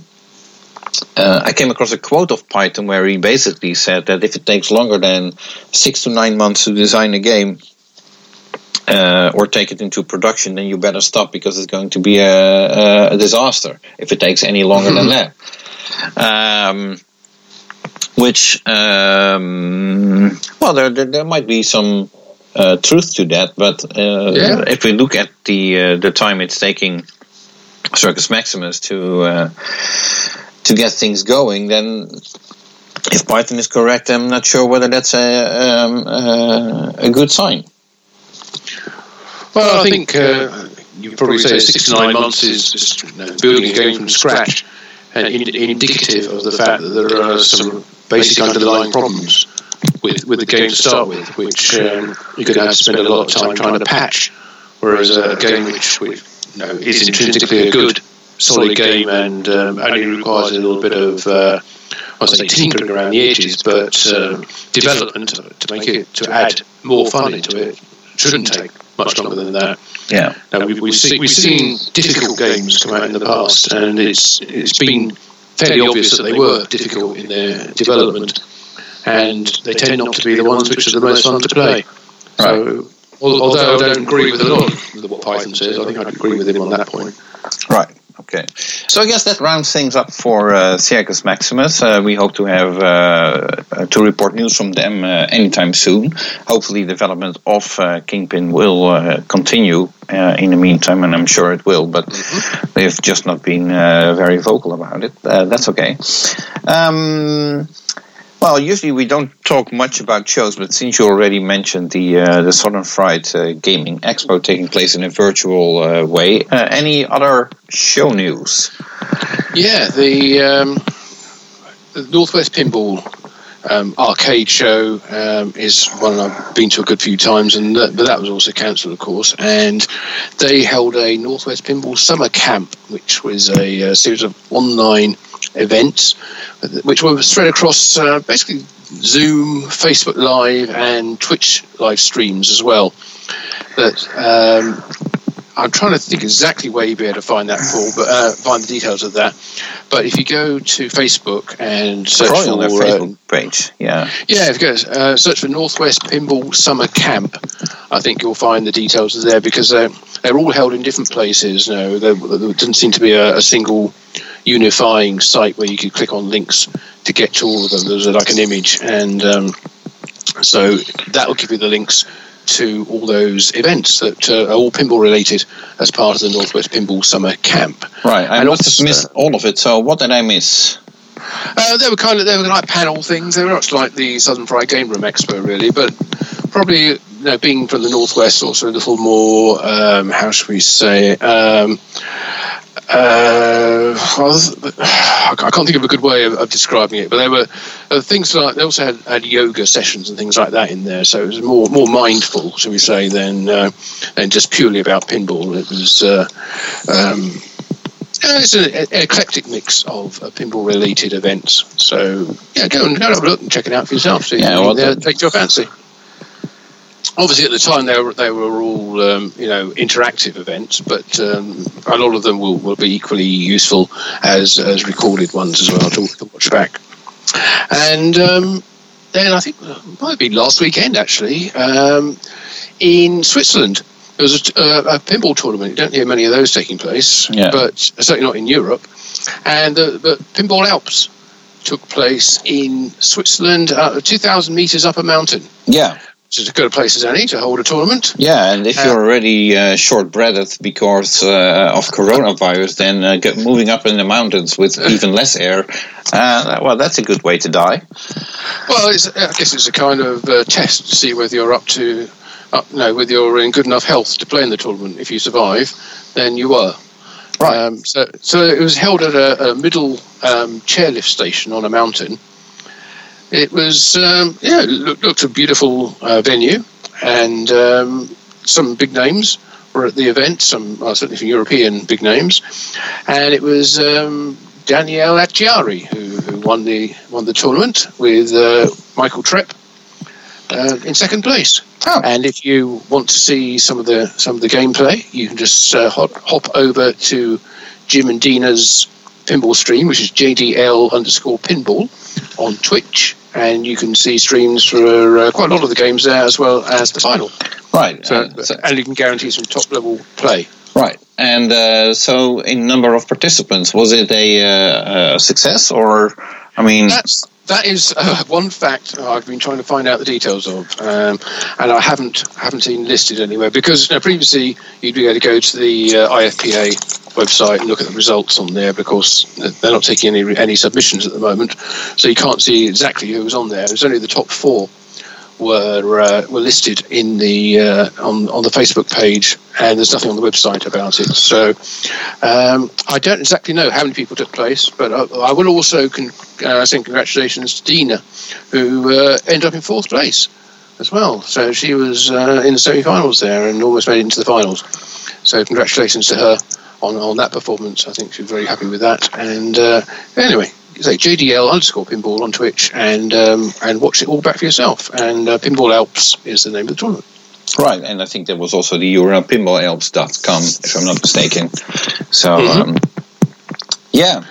uh, I came across a quote of Python where he basically said that if it takes longer than six to nine months to design a game uh, or take it into production, then you better stop because it's going to be a, a disaster if it takes any longer than <laughs> that. Um, which, um, well, there, there, there might be some uh, truth to that, but uh, Yeah. if we look at the uh, the time it's taking Circus Maximus to uh, to get things going, then if Python is correct, I'm not sure whether that's a um, uh, a good sign. Well, I think uh, you probably say six to nine months is just you know, building a game from scratch and in, indicative of the fact that there are some basic underlying problems with, with the game to start with, which um, you're going to have to spend a lot of time trying to patch. Whereas a game which, which you know, is intrinsically a good, solid game and um, only requires a little bit of, uh, I say, tinkering around the edges, but uh, development to make it to add more fun into it shouldn't take much longer than that. Yeah. Now, we, we've, seen, we've seen difficult games come out in the past, and it's it's been fairly obvious that they were difficult in their development, and they tend not to be the ones which are the most fun to play. So, although I don't agree with a lot of what Python says, I think I'd agree with him on that point. Right. Okay. So I guess that rounds things up for uh, Circus Maximus. Uh, we hope to have uh, uh, to report news from them uh, anytime soon. Hopefully, development of uh, Kingpin will uh, continue uh, in the meantime, and I'm sure it will. But they've just not been uh, very vocal about it. Uh, that's okay. Um, well, usually we don't talk much about shows, but since you already mentioned the uh, the Southern Fried uh, Gaming Expo taking place in a virtual uh, way, uh, any other show news? Yeah, the, um, the Northwest Pinball um, arcade show um, is one I've been to a good few times, and that, but that was also cancelled, of course. And they held a Northwest Pinball Summer Camp, which was a, uh series of online events, which were spread across uh, basically Zoom, Facebook Live, and Twitch live streams as well. That um, I'm trying to think exactly where you'd be able to find that, Paul, but uh, find the details of that. But if you go to Facebook and search Probably for on their uh, page. Yeah. yeah, if you go uh, search for Northwest Pinball Summer Camp, I think you'll find the details there because they're, they're all held in different places. You know, there, there doesn't seem to be a, a single unifying site where you could click on links to get to all of them. There's like an image, and um, so that will give you the links to all those events that uh, are all pinball related as part of the Northwest Pinball Summer Camp. Right. I And must also- have missed all of it. So what did I miss? Uh, they were kind of they were like panel things. They were much like the Southern Fried Game Room Expo, really, but probably you know, being from the northwest, also a little more. Um, how should we say? Um, uh, <sighs> I can't think of a good way of, of describing it, but there were uh, things like they also had, had yoga sessions and things like that in there. So it was more more mindful, shall we say, than uh, than just purely about pinball. It was. Uh, um, it's an, an eclectic mix of uh, pinball-related events. So yeah, go and go and have a look and check it out for yourself. See Yeah, well, take your fancy. Obviously, at the time they were they were all um, you know interactive events, but um, a lot of them will, will be equally useful as as recorded ones as well to, to watch back. And um, then I think uh, it might be last weekend actually um, in Switzerland. There was a, uh, a pinball tournament. You don't hear many of those taking place, Yeah. but certainly not in Europe. And the, the Pinball Alps took place in Switzerland, uh, 2,000 meters up a mountain, Yeah. Which is as good a place as any to hold a tournament. Yeah, and if Uh, you're already uh, short-breathed because uh, of coronavirus, then uh, get moving up in the mountains with <laughs> even less air, uh, well, that's a good way to die. Well, it's, I guess it's a kind of uh, test to see whether you're up to, up, no, whether you're in good enough health to play in the tournament. If you survive, then you were. Right. Um, so, so it was held at a, a middle um, chairlift station on a mountain. It was, um, yeah, looked, looked a beautiful uh, venue, and um, some big names were at the event. Some, well, certainly from European big names, and it was um, Daniele Acciari who, who won the won the tournament with uh, Michael Trepp uh, in second place. Oh. And if you want to see some of the some of the gameplay, you can just uh, hop, hop over to Jim and Dina's pinball stream, which is JDL underscore pinball on Twitch, and you can see streams for uh, quite a lot of the games there as well as the final. Right. So, uh, so and you can guarantee some top level play. Right. And uh, so, in number of participants, was it a, uh, a success or? I mean, that's that is uh, one fact I've been trying to find out the details of, um, and I haven't haven't seen listed anywhere because you know, previously you'd be able to go to the uh, IFPA website and look at the results on there because they're not taking any any submissions at the moment, so you can't see exactly who was on there. It's only the top four were uh, were listed in the uh, on on the Facebook page, and there's nothing on the website about it. So um, I don't exactly know how many people took place, but I, I will also con- uh, send congratulations to Dina, who uh, ended up in fourth place as well. So she was uh, in the semi-finals there and almost made it into the finals. So congratulations to her on on that performance. I think she's very happy with that. And uh, anyway, say JDL underscore pinball on Twitch and um, and watch it all back for yourself. And uh, Pinball Alps is the name of the tournament. Right, and I think there was also the URL pinballalps.com, if I'm not mistaken. So, mm-hmm. um, yeah.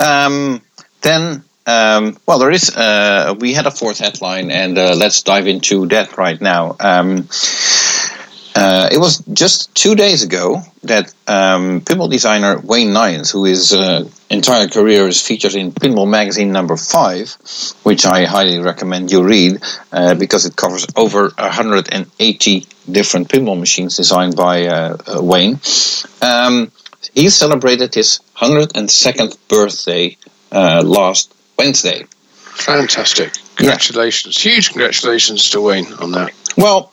Um, then, um, well, there is. Uh, we had a fourth headline, and uh, let's dive into that right now. Uh, it was just two days ago that um, pinball designer Wayne Neyens, who his uh, entire career is featured in Pinball Magazine number five, which I highly recommend you read uh, because it covers over 180 different pinball machines designed by uh, uh, Wayne. Um, he celebrated his 102nd birthday uh, last Wednesday. Fantastic. Congratulations. Yeah. Huge congratulations to Wayne on that. Well,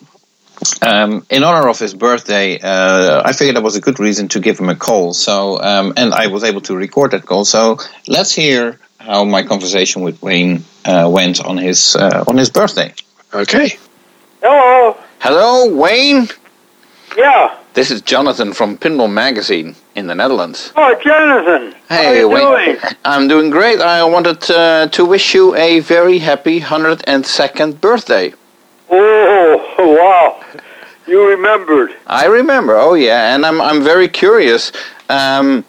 um, in honor of his birthday, uh, I figured that was a good reason to give him a call. So, um, and I was able to record that call. So, let's hear how my conversation with Wayne uh, went on his uh, on his birthday. Okay. Hello. Hello, Wayne. Yeah. This is Jonathan from Pinball Magazine in the Netherlands. Oh, Jonathan. Hey, Wayne. Doing? <laughs> I'm doing great. I wanted uh, to wish you a very happy 102nd birthday. Oh, wow. You remembered. I remember. Oh, yeah. And I'm, I'm very curious. Um,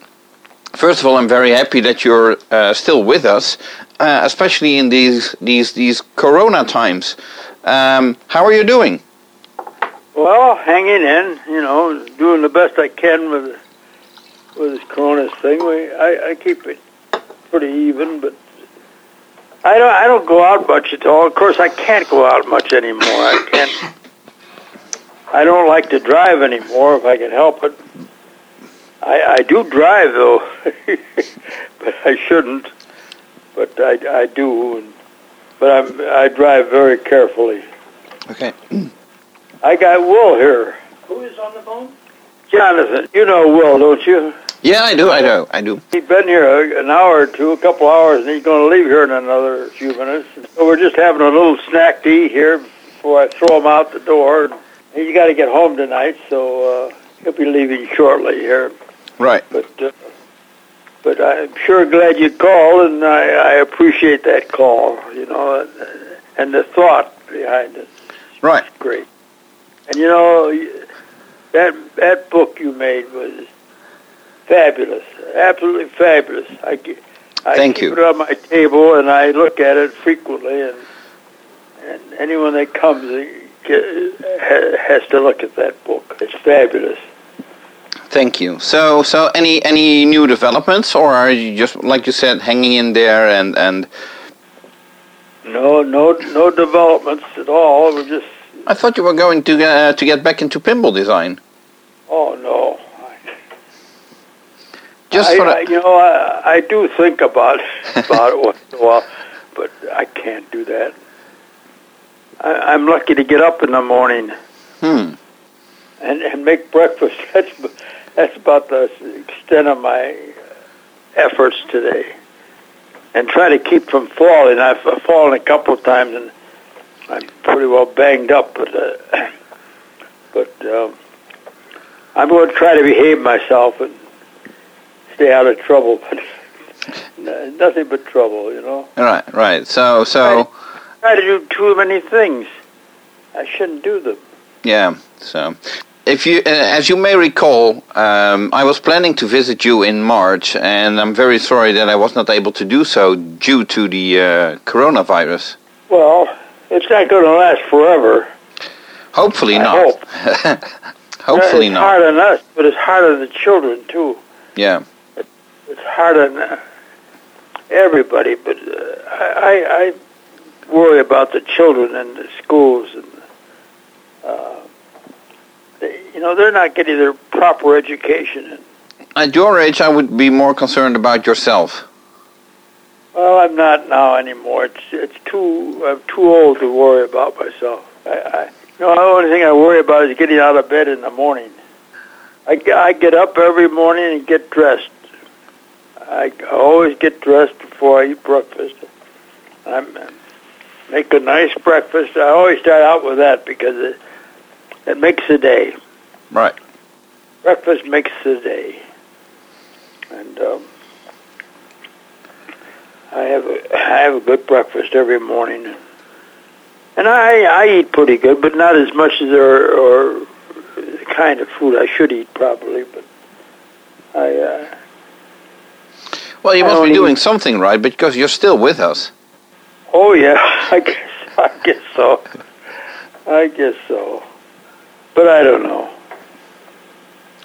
first of all, I'm very happy that you're uh, still with us, uh, especially in these, these, these corona times. Um, how are you doing? Well, hanging in, you know, doing the best I can with with this corona thing. We, I, I keep it pretty even, but I don't. I don't go out much at all. Of course, I can't go out much anymore. I can't. <laughs> I don't like to drive anymore if I can help it. I, I do drive though, <laughs> but I shouldn't. But I, I do. But I'm. I drive very carefully. Okay. I got Will here. Who is on the phone? Jonathan. You know Will, don't you? Yeah, I do. I do. I do. He's been here an hour or two, a couple hours, and he's going to leave here in another few minutes. So we're just having a little snack to eat here before I throw him out the door. He's got to get home tonight, so uh, he'll be leaving shortly here. Right. But uh, but I'm sure glad you called, and I, I appreciate that call. You know, and the thought behind it. Right. Great. And you know that that book you made was fabulous, absolutely fabulous. I, I Thank keep you. it on my table and I look at it frequently, and and anyone that comes has to look at that book. It's fabulous. Thank you. So, so any any new developments, or are you just like you said, hanging in there and and? No, no, no developments at all. We're just. I thought you were going to uh, to get back into pinball design. Oh no, just I, for I, you know, I, I do think about <laughs> about it once in a while, but I can't do that. I, I'm lucky to get up in the morning hmm. and and make breakfast. <laughs> That's that's about the extent of my efforts today, and try to keep from falling. I've fallen a couple of times, and I'm pretty well banged up, but uh, <coughs> but um, I'm going to try to behave myself and stay out of trouble, <laughs> but nothing but trouble, you know. Right, right. So, so I try to do too many things. I shouldn't do them. Yeah. So, if you, uh, as you may recall, um, I was planning to visit you in March, and I'm very sorry that I was not able to do so due to the uh, coronavirus. Well, it's not going to last forever. Hopefully I not. hope. <laughs> Hopefully it's not. It's hard on us, but it's hard on the children too. Yeah. It's hard on uh, everybody, but uh, I, I, I worry about the children and the schools, and uh, they, you know they're not getting their proper education. And, At your age, I would be more concerned about yourself. well, I'm not now anymore. It's it's too I'm too old to worry about myself. I, I you know the only thing I worry about is getting out of bed in the morning. I, I get up every morning and get dressed. I always get dressed before I eat breakfast. I make a nice breakfast. I always start out with that because it it makes the day. Right. Breakfast makes the day, and um, I have a I have a good breakfast every morning, and I I eat pretty good, but not as much as or, or the kind of food I should eat probably. But I uh, Well, you I must be doing something right because you're still with us. Oh yeah, <laughs> I guess I guess so. I guess so, but I don't know.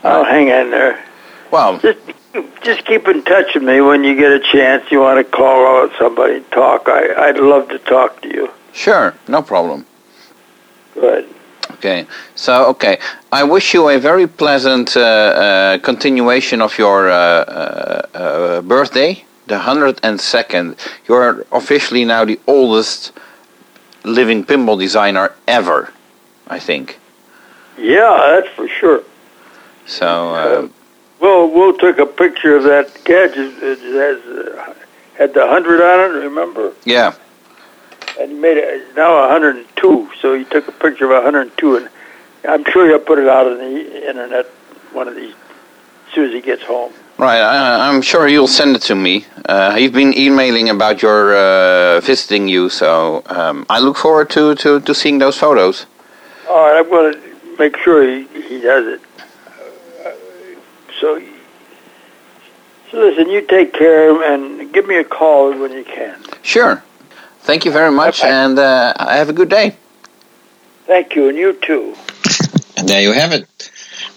I'll hang in there. Well, Just just keep in touch with me when you get a chance. You want to call out somebody and talk. I I'd love to talk to you. sure, no problem. Good. Okay, so okay, I wish you a very pleasant uh, uh, continuation of your uh, uh, uh, birthday, the hundred and second. You're officially now the oldest living pinball designer ever, I think. Yeah, that's for sure. So uh, We'll we'll take a picture of that gadget that has uh, had the hundred on it. Remember? yeah, And he made it now 102. So he took a picture of 102, and I'm sure he'll put it out on the internet one of these as soon as he gets home. Right. I, I'm sure you'll send it to me. Uh, you've been emailing about your uh, visiting you, so um, I look forward to, to, to seeing those photos. All right, I'm going to make sure he, he does it. Uh, so, so listen, you take care and give me a call when you can. Sure. Thank you very much, Okay. and uh, have a good day. Thank you, and you too. And there you have it.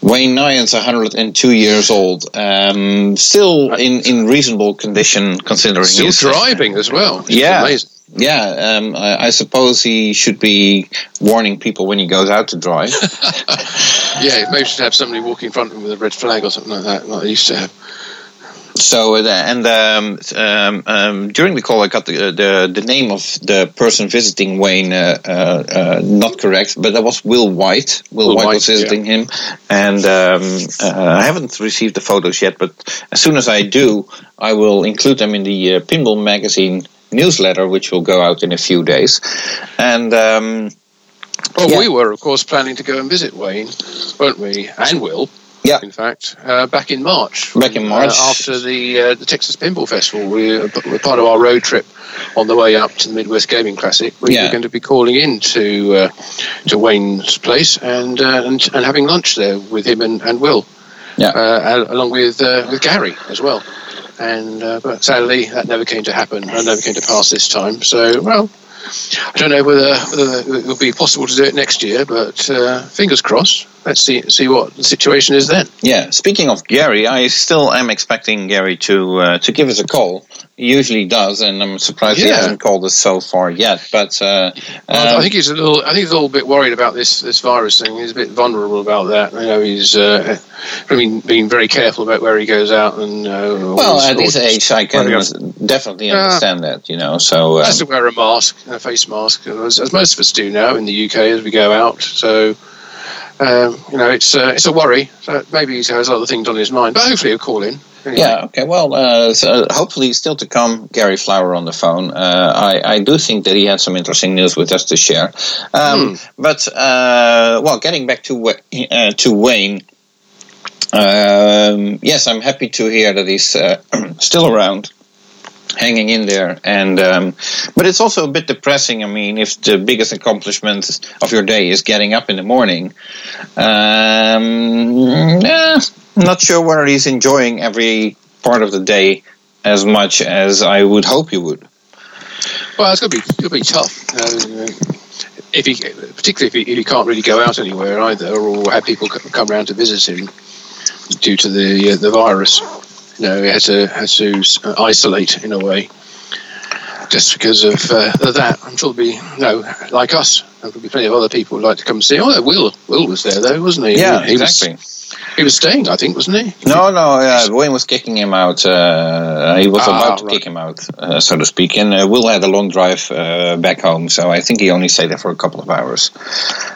Wayne Neyens, 102 years old, um, still in, in reasonable condition considering Still his- driving as well. is Yeah. amazing. Yeah, um, I, I suppose he should be warning people when he goes out to drive. <laughs> Yeah, maybe should have somebody walking in front of him with a red flag or something like that, like they used to have. So uh, and um, um, um, during the call, I got the, the the name of the person visiting Wayne uh, uh, uh, not correct, but that was Will White. Will, Will White, White, was visiting him, and um, uh, I haven't received the photos yet. But as soon as I do, I will include them in the uh, Pinball Magazine newsletter, which will go out in a few days. And um, Well, Yeah. we were, of course, planning to go and visit Wayne, weren't we? And Will. Yeah. In fact, uh, back in March. Back in March. Uh, after the uh, the Texas Pinball Festival, we were were part of our road trip on the way up to the Midwest Gaming Classic. We Yeah. were going to be calling in to uh, to Wayne's place and, uh, and and having lunch there with him and, and Will. Yeah. Uh, along with uh, with Gary as well. And uh, but sadly, that never came to happen. That never came to pass this time. So well. I don't know whether, whether it will be possible to do it next year, but uh, fingers crossed. Let's see see what the situation is then. Yeah, speaking of Gary, I still am expecting Gary to uh, to give us a call. He usually does, and I'm surprised he hasn't called us so far yet. But uh, Well, um, I think he's a little. I think he's a little bit worried about this this virus thing. He's a bit vulnerable about that. You know, he's uh, being being very careful about where he goes out and. Uh, well, at his age, I can definitely Yeah. understand that. You know, so uh, has to wear a mask, a face mask, as, as most of us do now in the UK as we go out. So, um, you know, it's uh, it's a worry. So maybe he has other things on his mind, but hopefully he'll call in. Anyway. Yeah. Okay. Well, uh, so hopefully still to come. Gary Flower on the phone. Uh, I I do think that he had some interesting news with us to share. Um, But uh, well, getting back to uh, to Wayne. Um, yes, I'm happy to hear that he's uh, <clears throat> still around. Hanging in there. And um, but it's also a bit depressing. I mean, if the biggest accomplishment of your day is getting up in the morning, um, yeah, not sure whether he's enjoying every part of the day as much as I would hope he would. Well, it's going to be to be tough. Uh, if he, particularly if he, if he, can't really go out anywhere either, or have people come around to visit him due to the uh, the virus, you know, he has to has to isolate in a way. Just because of, uh, of that, I'm sure there'll be you know, like us. There'll be plenty of other people who'd like to come see. Oh, Will, Will was there though, wasn't he? Yeah, he, exactly. Was, he was staying, I think, wasn't he? No, no. Uh, Wayne was kicking him out. Uh, he was ah, about to right. kick him out, uh, so to speak. And uh, Will had a long drive uh, back home, so I think he only stayed there for a couple of hours.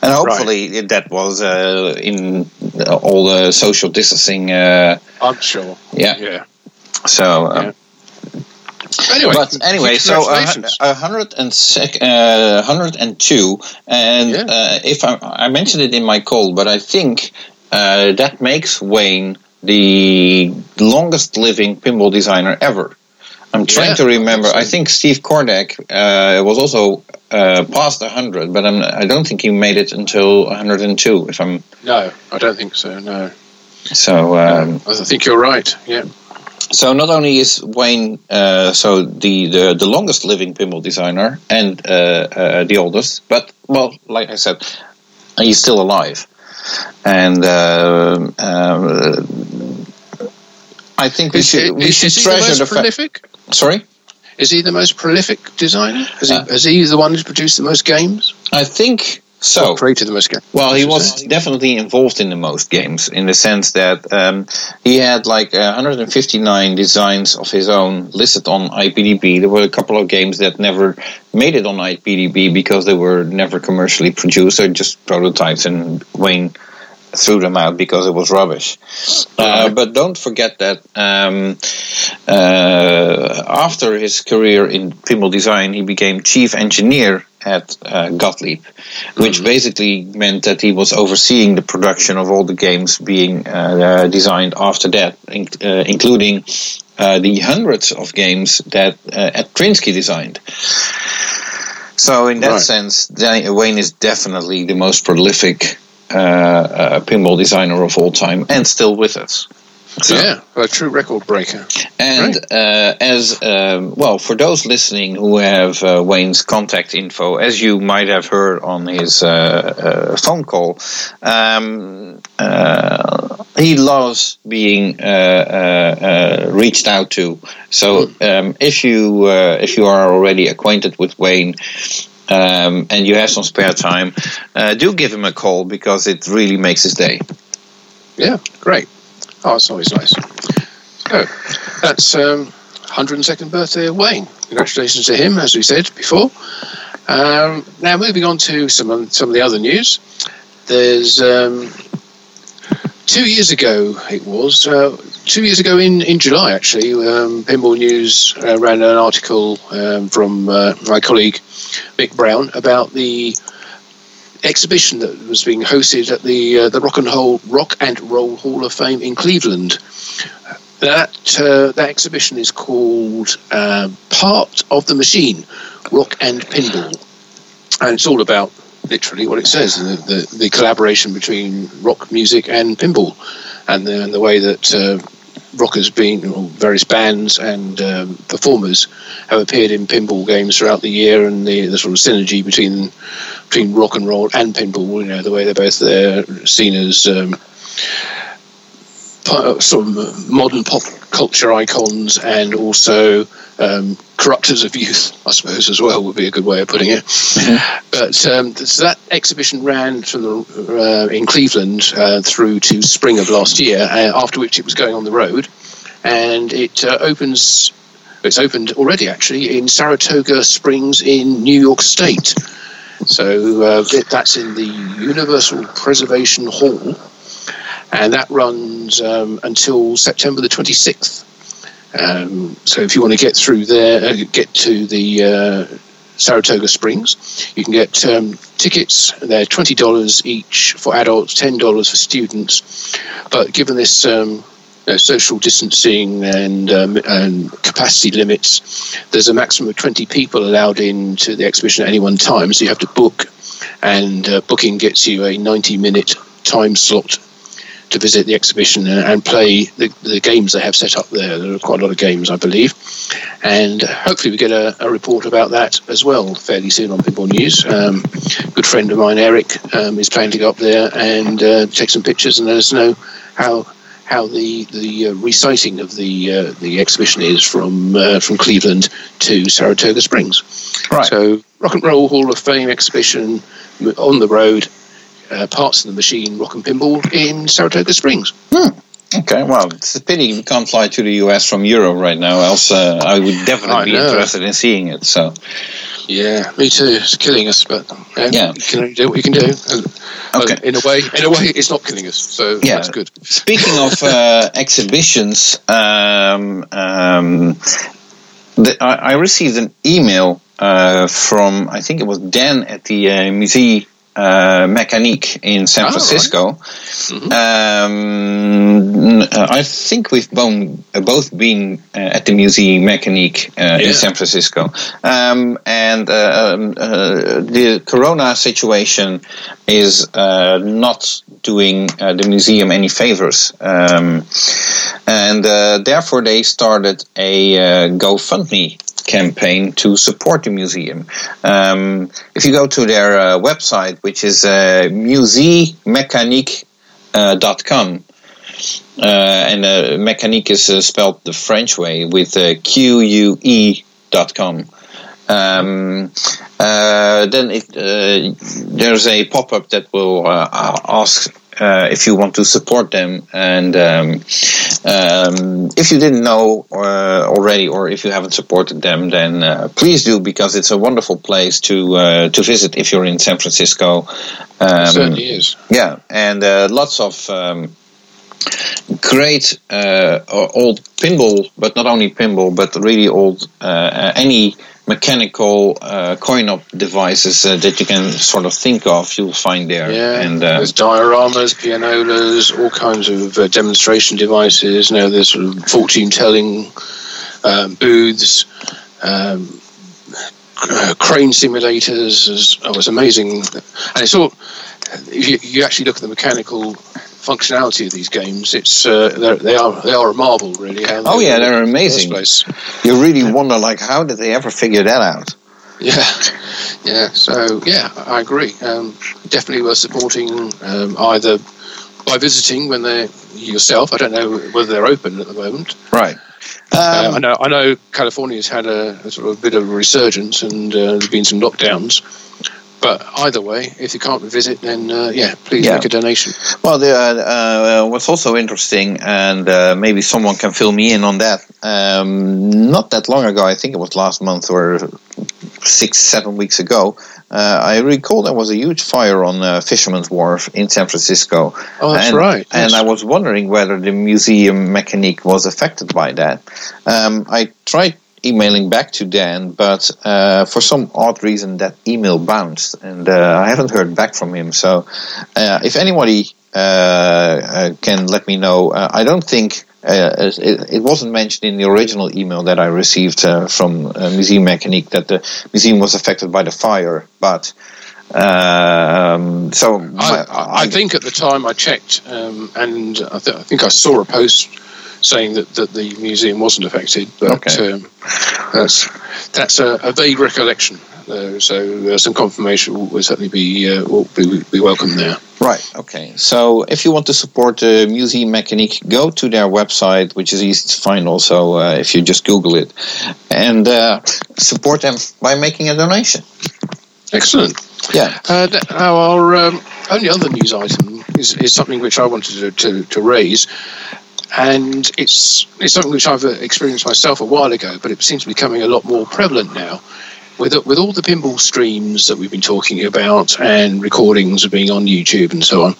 And hopefully right. that was uh, in all the social distancing. I'm sure. Yeah. Yeah. So. Yeah. Anyway, but anyway, so a hundred and sec, uh, hundred and two, and yeah. uh, if I, I mentioned it in my call, but I think uh, that makes Wayne the longest living pinball designer ever. I'm trying yeah, to remember. I think Steve Kordek uh, was also uh, past 100, but I'm, I do not think he made it until 102. If I'm no, I don't think so. No. So um, I think you're right. Yeah. So not only is Wayne uh, so the, the, the longest living pinball designer and uh, uh, the oldest, but well, like I said, he's still alive and uh, uh, I think we is should we should treasure the, the prolific. Fa- Sorry. Is he the most prolific designer? Is he, uh, is he the one who's produced the most games? I think so created the most games. Well, he was definitely involved in the most games in the sense that um, he had like 159 designs of his own listed on IPDB. There were a couple of games that never made it on IPDB because they were never commercially produced. They're just prototypes, and Wayne threw them out because it was rubbish. Uh, but don't forget that um, uh, after his career in pinball design, he became chief engineer at uh, Gottlieb, which mm-hmm. basically meant that he was overseeing the production of all the games being uh, designed after that, uh, including uh, the hundreds of games that Krynski designed. So, in that right. sense, Wayne is definitely the most prolific uh, uh, pinball designer of all time, and still with us. So, yeah, a true record breaker. And right. uh, as um, well, for those listening who have uh, Wayne's contact info, as you might have heard on his uh, uh phone call, um, uh, he loves being uh, reached out to. So hmm. um, if you if you are already acquainted with Wayne, um, and you have some spare time, uh, do give him a call because it really makes his day. Yeah, great. Oh, it's always nice. So that's um, 102nd birthday of Wayne. Congratulations to him, as we said before. Um, now, moving on to some some of the other news. There's um, two years ago. It was uh, two years ago in, in July. Actually, um, Pinball News uh, ran an article um, from uh, my colleague Mick Brown about the exhibition that was being hosted at the uh, the Rock and Roll Rock and Roll Hall of Fame in Cleveland. That uh, that exhibition is called uh, Part of the Machine, Rock and Pinball, and it's all about literally what it says the, the, the collaboration between rock music and pinball, and the, and the way that uh, rockers been various bands and um, performers have appeared in pinball games throughout the year and the, the sort of synergy between between rock and roll and pinball you know the way they're both there seen as um, sort of modern pop culture icons and also um, corruptors of youth, I suppose, as well would be a good way of putting it. But um, so that exhibition ran from the, uh, in Cleveland uh, through to spring of last year, uh, after which it was going on the road, and it uh, opens. It's opened already, actually, in Saratoga Springs in New York State. So uh, that's in the Universal Preservation Hall, and that runs um, until September the 26th. Um, so if you want to get through there, uh, get to the uh, Saratoga Springs, you can get um, tickets. They're twenty dollars each for adults, ten dollars for students. But given this um, uh, social distancing and, um, and capacity limits, there's a maximum of 20 people allowed into the exhibition at any one time. So you have to book, and uh, booking gets you a 90 minute time slot to visit the exhibition and, play the, the, games they have set up there. There are quite a lot of games, I believe. And hopefully, we get a, a report about that as well fairly soon on Pinball News. Um, good friend of mine, Eric, um, is planning to go up there and uh, take some pictures and let us know how how the the uh, reciting of the uh, the exhibition is from uh, from Cleveland to Saratoga Springs. Right. So Rock and Roll Hall of Fame exhibition on the road, uh, parts of the machine, Rock and Pinball in Saratoga Springs. Hmm. Okay, well, it's a pity we can't fly to the US from Europe right now. Else, uh, I would definitely I be know. interested in seeing it. So. Yeah, me too. It's killing us, but yeah, yeah. you can only do what you can do. Okay. in a way, in a way, it's not killing us, so yeah. that's good. Speaking of uh, <laughs> exhibitions, um, um, the, I, I, received an email uh, from I think it was Dan at the uh, Musée uh, Mécanique in San oh, Francisco. Right. Mm-hmm. Um, I think we've both, both been uh, at the Musée Mécanique uh, yeah. in San Francisco. Um, and uh, um, uh, the corona situation is uh, not doing the museum any favors. Um, and therefore, they started a GoFundMe campaign to support the museum. Um, if you go to their uh, website, which is uh, museemecanique.com, uh, and uh, mechanique is uh, spelled the French way with uh, Q U E dot com. Um, uh, then it, uh, there's a pop up that will uh, ask uh, if you want to support them. And um, um, if you didn't know uh, already, or if you haven't supported them, then uh, please do because it's a wonderful place to uh, to visit if you're in San Francisco. Um, it certainly is. Yeah, and uh, lots of. Um, great uh, old pinball, but not only pinball, but really old any mechanical uh, coin-op devices uh, that you can sort of think of, you'll find there. Yeah, and uh, there's dioramas, pianolas, all kinds of uh, demonstration devices. You know, there's sort of fortune-telling um, booths. Um, uh, crane simulators. Oh, it's amazing, and it's all. If you, you actually look at the mechanical functionality of these games, it's uh, they are they are a marvel, really. Oh yeah, they're amazing. You really yeah. wonder, like, how did they ever figure that out? Yeah, <laughs> yeah. So yeah, I agree. Um, definitely worth supporting um, either by visiting when they're yourself. I don't know whether they're open at the moment. Right. Uh, um, I know. I know California's had a, a, sort of bit of a resurgence, and uh, there's been some lockdowns. But either way, if you can't visit, then uh, yeah, please yeah. make a donation. Well, the, uh, uh, what's also interesting, and uh, maybe someone can fill me in on that. Um, not that long ago, I think it was last month or six, seven weeks ago. Uh, I recall there was a huge fire on uh, Fisherman's Wharf in San Francisco. Oh, that's and, right. Yes. And I was wondering whether the Museum Mécanique was affected by that. Um, I tried emailing back to Dan, but uh, for some odd reason that email bounced, and uh, I haven't heard back from him. So, uh, if anybody uh, uh, can let me know, uh, I don't think. It, it, wasn't mentioned in the original email that I received from Museum Mécanique that the museum was affected by the fire, but um, so I, I, I, think at the time I checked, um, and I, th- I, think I saw a post saying that, that the museum wasn't affected, but okay. um, that's that's a, a vague recollection. Uh, so uh, some confirmation will, certainly be, uh, will be, be welcome there. Right. Okay. So if you want to support the uh, Museum Mécanique, go to their website, which is easy to find. Also, uh, if you just Google it, and uh, support them by making a donation. Excellent. Yeah. Uh, our um, only other news item is, is something which I wanted to, to, to raise and it's it's something which I've uh, experienced myself a while ago, but it seems to be becoming a lot more prevalent now. With, with all the pinball streams that we've been talking about and recordings of being on YouTube and so on,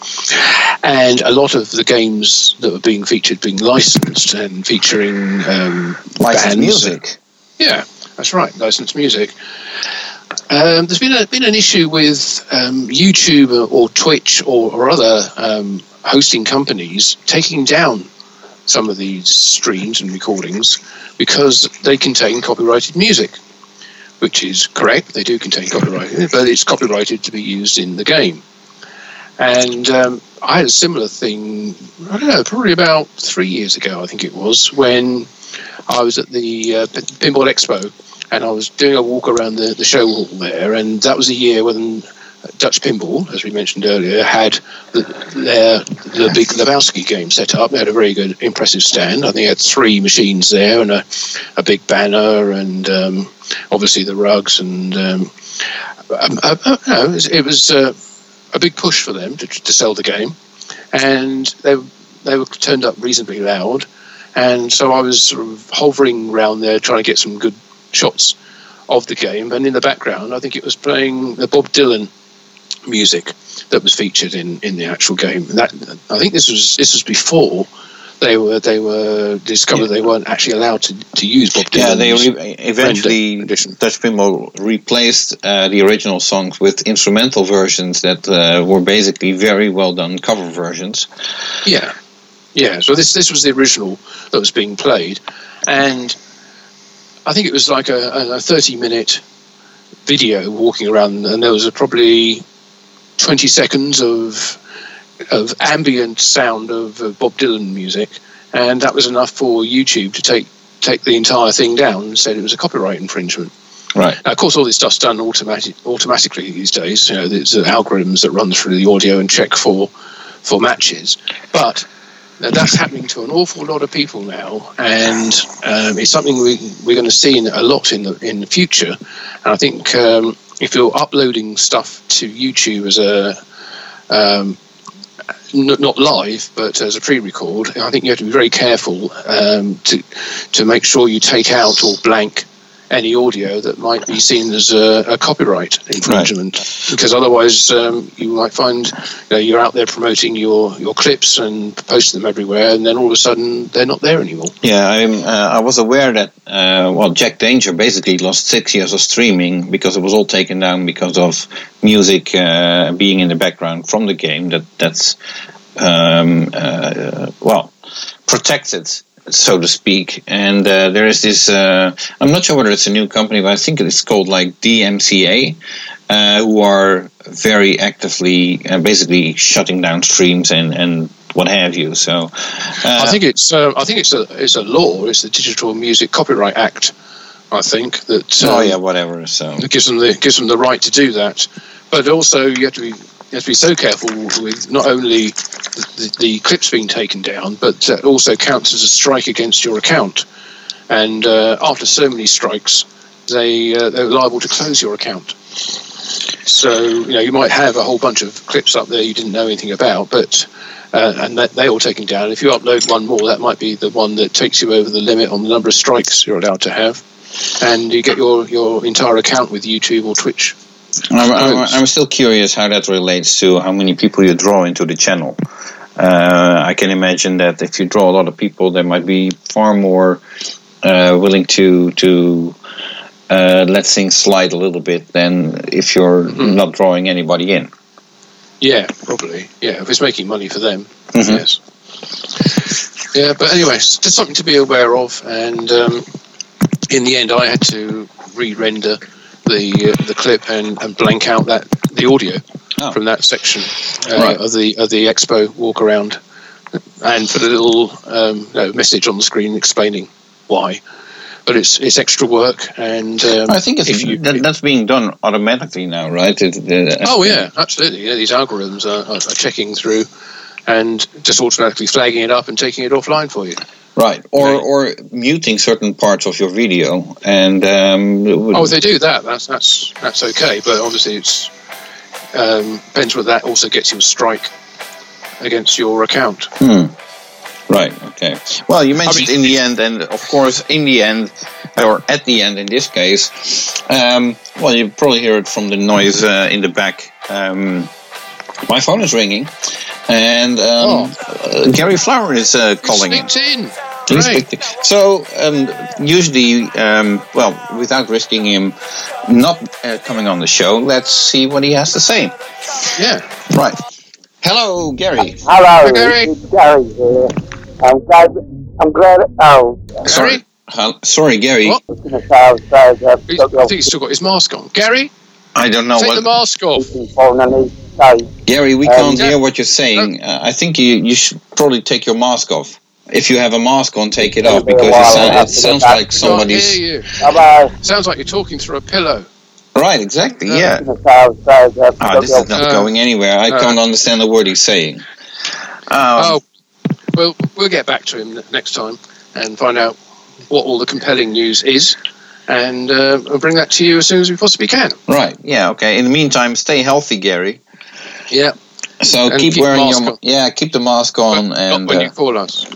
and a lot of the games that are being featured being licensed and featuring um, licensed bands. music. Yeah, that's right, licensed music. Um, there's been a, been an issue with um, YouTube or, or Twitch or, or other um, hosting companies taking down some of these streams and recordings because they contain copyrighted music, which is correct. They do contain copyrighted, but it's copyrighted to be used in the game. And um, I had a similar thing, I don't know, probably about three years ago, I think it was, when I was at the uh, Pinball Expo and I was doing a walk around the, the show hall there, and that was a year when Dutch Pinball, as we mentioned earlier, had the, their the big Lebowski game set up. They had a very good, impressive stand. I think they had three machines there and a, a big banner, and um, obviously the rugs. And um, uh, no, it was, it was uh, a big push for them to, to sell the game, and they they were turned up reasonably loud. And so I was sort of hovering around there trying to get some good shots of the game. And in the background, I think it was playing the Bob Dylan music that was featured in, in the actual game. And that I think this was this was before they were they were discovered yeah. they weren't actually allowed to, to use Bob Dylan. Yeah, they re- eventually Dutch Pinball replaced uh, the original songs with instrumental versions that uh, were basically very well done cover versions. Yeah, yeah. So this this was the original that was being played, and I think it was like a, a thirty minute video walking around, and there was a probably 20 seconds of of ambient sound of, of Bob Dylan music, and that was enough for YouTube to take take the entire thing down and said it was a copyright infringement. Right. Now, of course, all this stuff's done automatic, automatically these days. You know, there's algorithms that run through the audio and check for for matches, but that's happening to an awful lot of people now, and um, it's something we, we're going to see in, a lot in the in the future. And I think um, if you're uploading stuff to YouTube as a um, n- not live, but as a pre-record, I think you have to be very careful um, to to make sure you take out or blank any audio that might be seen as a, a copyright infringement, right. because otherwise um, you might find you know, you're out there promoting your, your clips and posting them everywhere, and then all of a sudden they're not there anymore. Yeah, I'm, uh, I was aware that uh, well, Jack Danger basically lost six years of streaming because it was all taken down because of music uh, being in the background from the game. That that's um, uh, well protected so to speak. And uh, there is this, uh, I'm not sure whether it's a new company, but I think it's called like DMCA, uh, who are very actively uh, basically shutting down streams and, and what have you. So uh, I think it's uh, I think it's a it's a law. It's the Digital Music Copyright Act. I think that. Um, oh yeah, whatever. So it gives them the gives them the right to do that, but also you have to be you have to be so careful with not only the, the, the clips being taken down, but it also counts as a strike against your account. And uh, after so many strikes, they uh, they're liable to close your account. So you know you might have a whole bunch of clips up there you didn't know anything about, but uh, and that, they all taken down. If you upload one more, that might be the one that takes you over the limit on the number of strikes you're allowed to have, and you get your your entire account with YouTube or Twitch I'm, I'm, I'm, still curious how that relates to how many people you draw into the channel. Uh, I can imagine that if you draw a lot of people, they might be far more uh, willing to to uh, let things slide a little bit than if you're mm-hmm. not drawing anybody in. Yeah, probably. Yeah, if it's making money for them, mm-hmm. yes. Yeah, but anyway, just something to be aware of. And um, in the end, I had to re-render the uh, the clip and, and blank out that the audio oh. from that section uh, right. of the of the expo walk around, and put a little um, no, message on the screen explaining why. But it's it's extra work, and um, I think if you, that, that's being done automatically now, right? It, uh, oh yeah, absolutely. Yeah, these algorithms are, are, are checking through and just automatically flagging it up and taking it offline for you. Right, or okay. or muting certain parts of your video, and um, oh, if they do that, that's that's that's okay. But obviously, it's um, depends whether that also gets you a strike against your account. Hmm. Right. Okay. Well, you mentioned I mean, in the end, and of course, in the end, or at the end, in this case, um, well, you probably hear it from the noise uh, in the back. Um, my phone is ringing, and um, oh. uh, Gary Flower is uh, calling in. in. Right. So um, usually, um, well, without risking him not uh, coming on the show, let's see what he has to say. Yeah. Right. Hello, Gary. Hello, Gary. Gary here. I'm glad. I'm glad. Oh, Gary? Uh, sorry, Gary. What? I was going to say I was glad that He's- I think he's still got his mask on. Gary, I don't know take what. the mask off. Phone and he say, Gary, we Um, can't yeah. hear what you're saying. Uh, I think you, you should probably take your mask off. If you have a mask on, take it off It'll be a because it, while, sou- I'll have it sounds get back. like Can't somebody's. hear you. bye bye. Sounds like you're talking through a pillow. Right, exactly. Yeah. Yeah. I was going to say I was glad that Ah, this is not Uh, going anywhere. I uh, can't understand a word he's saying. Um, Oh, well, we'll get back to him next time and find out what all the compelling news is, and uh, I'll bring that to you as soon as we possibly can. Right. Yeah. Okay. In the meantime, stay healthy, Gary. Yeah, So keep keep wearing your on. yeah, keep the mask on but and not when uh, you call us.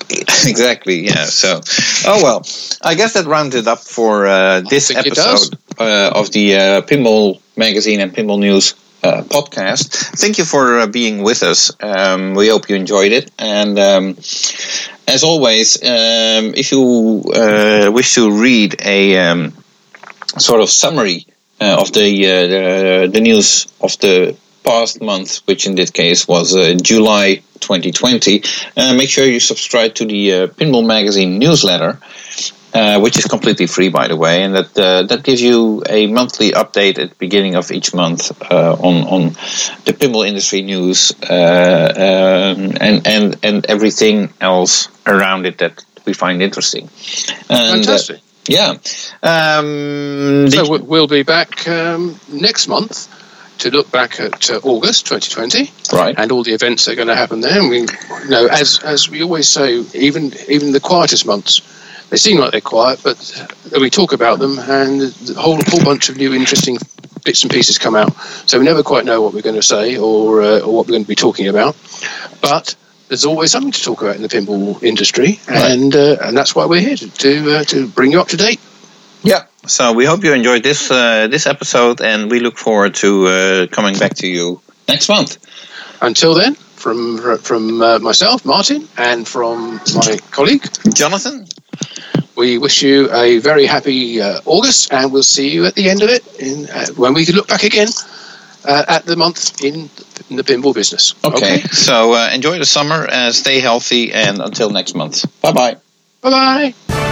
exactly yeah. So oh well, I guess that rounds it up for uh, this think it does. episode uh, of the uh, Pinball Magazine and Pinball News. Uh, podcast. Thank you for uh, being with us. Um, we hope you enjoyed it. And um, as always, um, if you uh, wish to read a um, sort of summary uh, of the, uh, the the news of the past month, which in this case was uh, July 2020, uh, make sure you subscribe to the uh, Pinball Magazine newsletter. Uh, which is completely free, by the way, and that uh, that gives you a monthly update at the beginning of each month uh, on on the pinball industry news uh, um, and and and everything else around it that we find interesting. And, Fantastic. yeah. Um, so we'll be back um, next month to look back at uh, August 2020 right. and all the events that are going to happen there. And we, you know, as as we always say, even even the quietest months, they seem like they're quiet, but we talk about them, and a whole whole bunch of new interesting bits and pieces come out. So we never quite know what we're going to say or uh, or what we're going to be talking about, but. There's always something to talk about in the pinball industry, Right. and uh, and that's why we're here to to, uh, to bring you up to date. Yeah. So we hope you enjoyed this uh, this episode, and we look forward to uh, coming back to you next month. Until then, from from uh, myself, Martin, and from my colleague, Jonathan. we wish you a very happy uh, August, and we'll see you at the end of it in, uh, when we can look back again uh, at the month in, in the pinball business. Okay. So uh, enjoy the summer, uh, stay healthy, and until next month. Bye bye. Bye bye.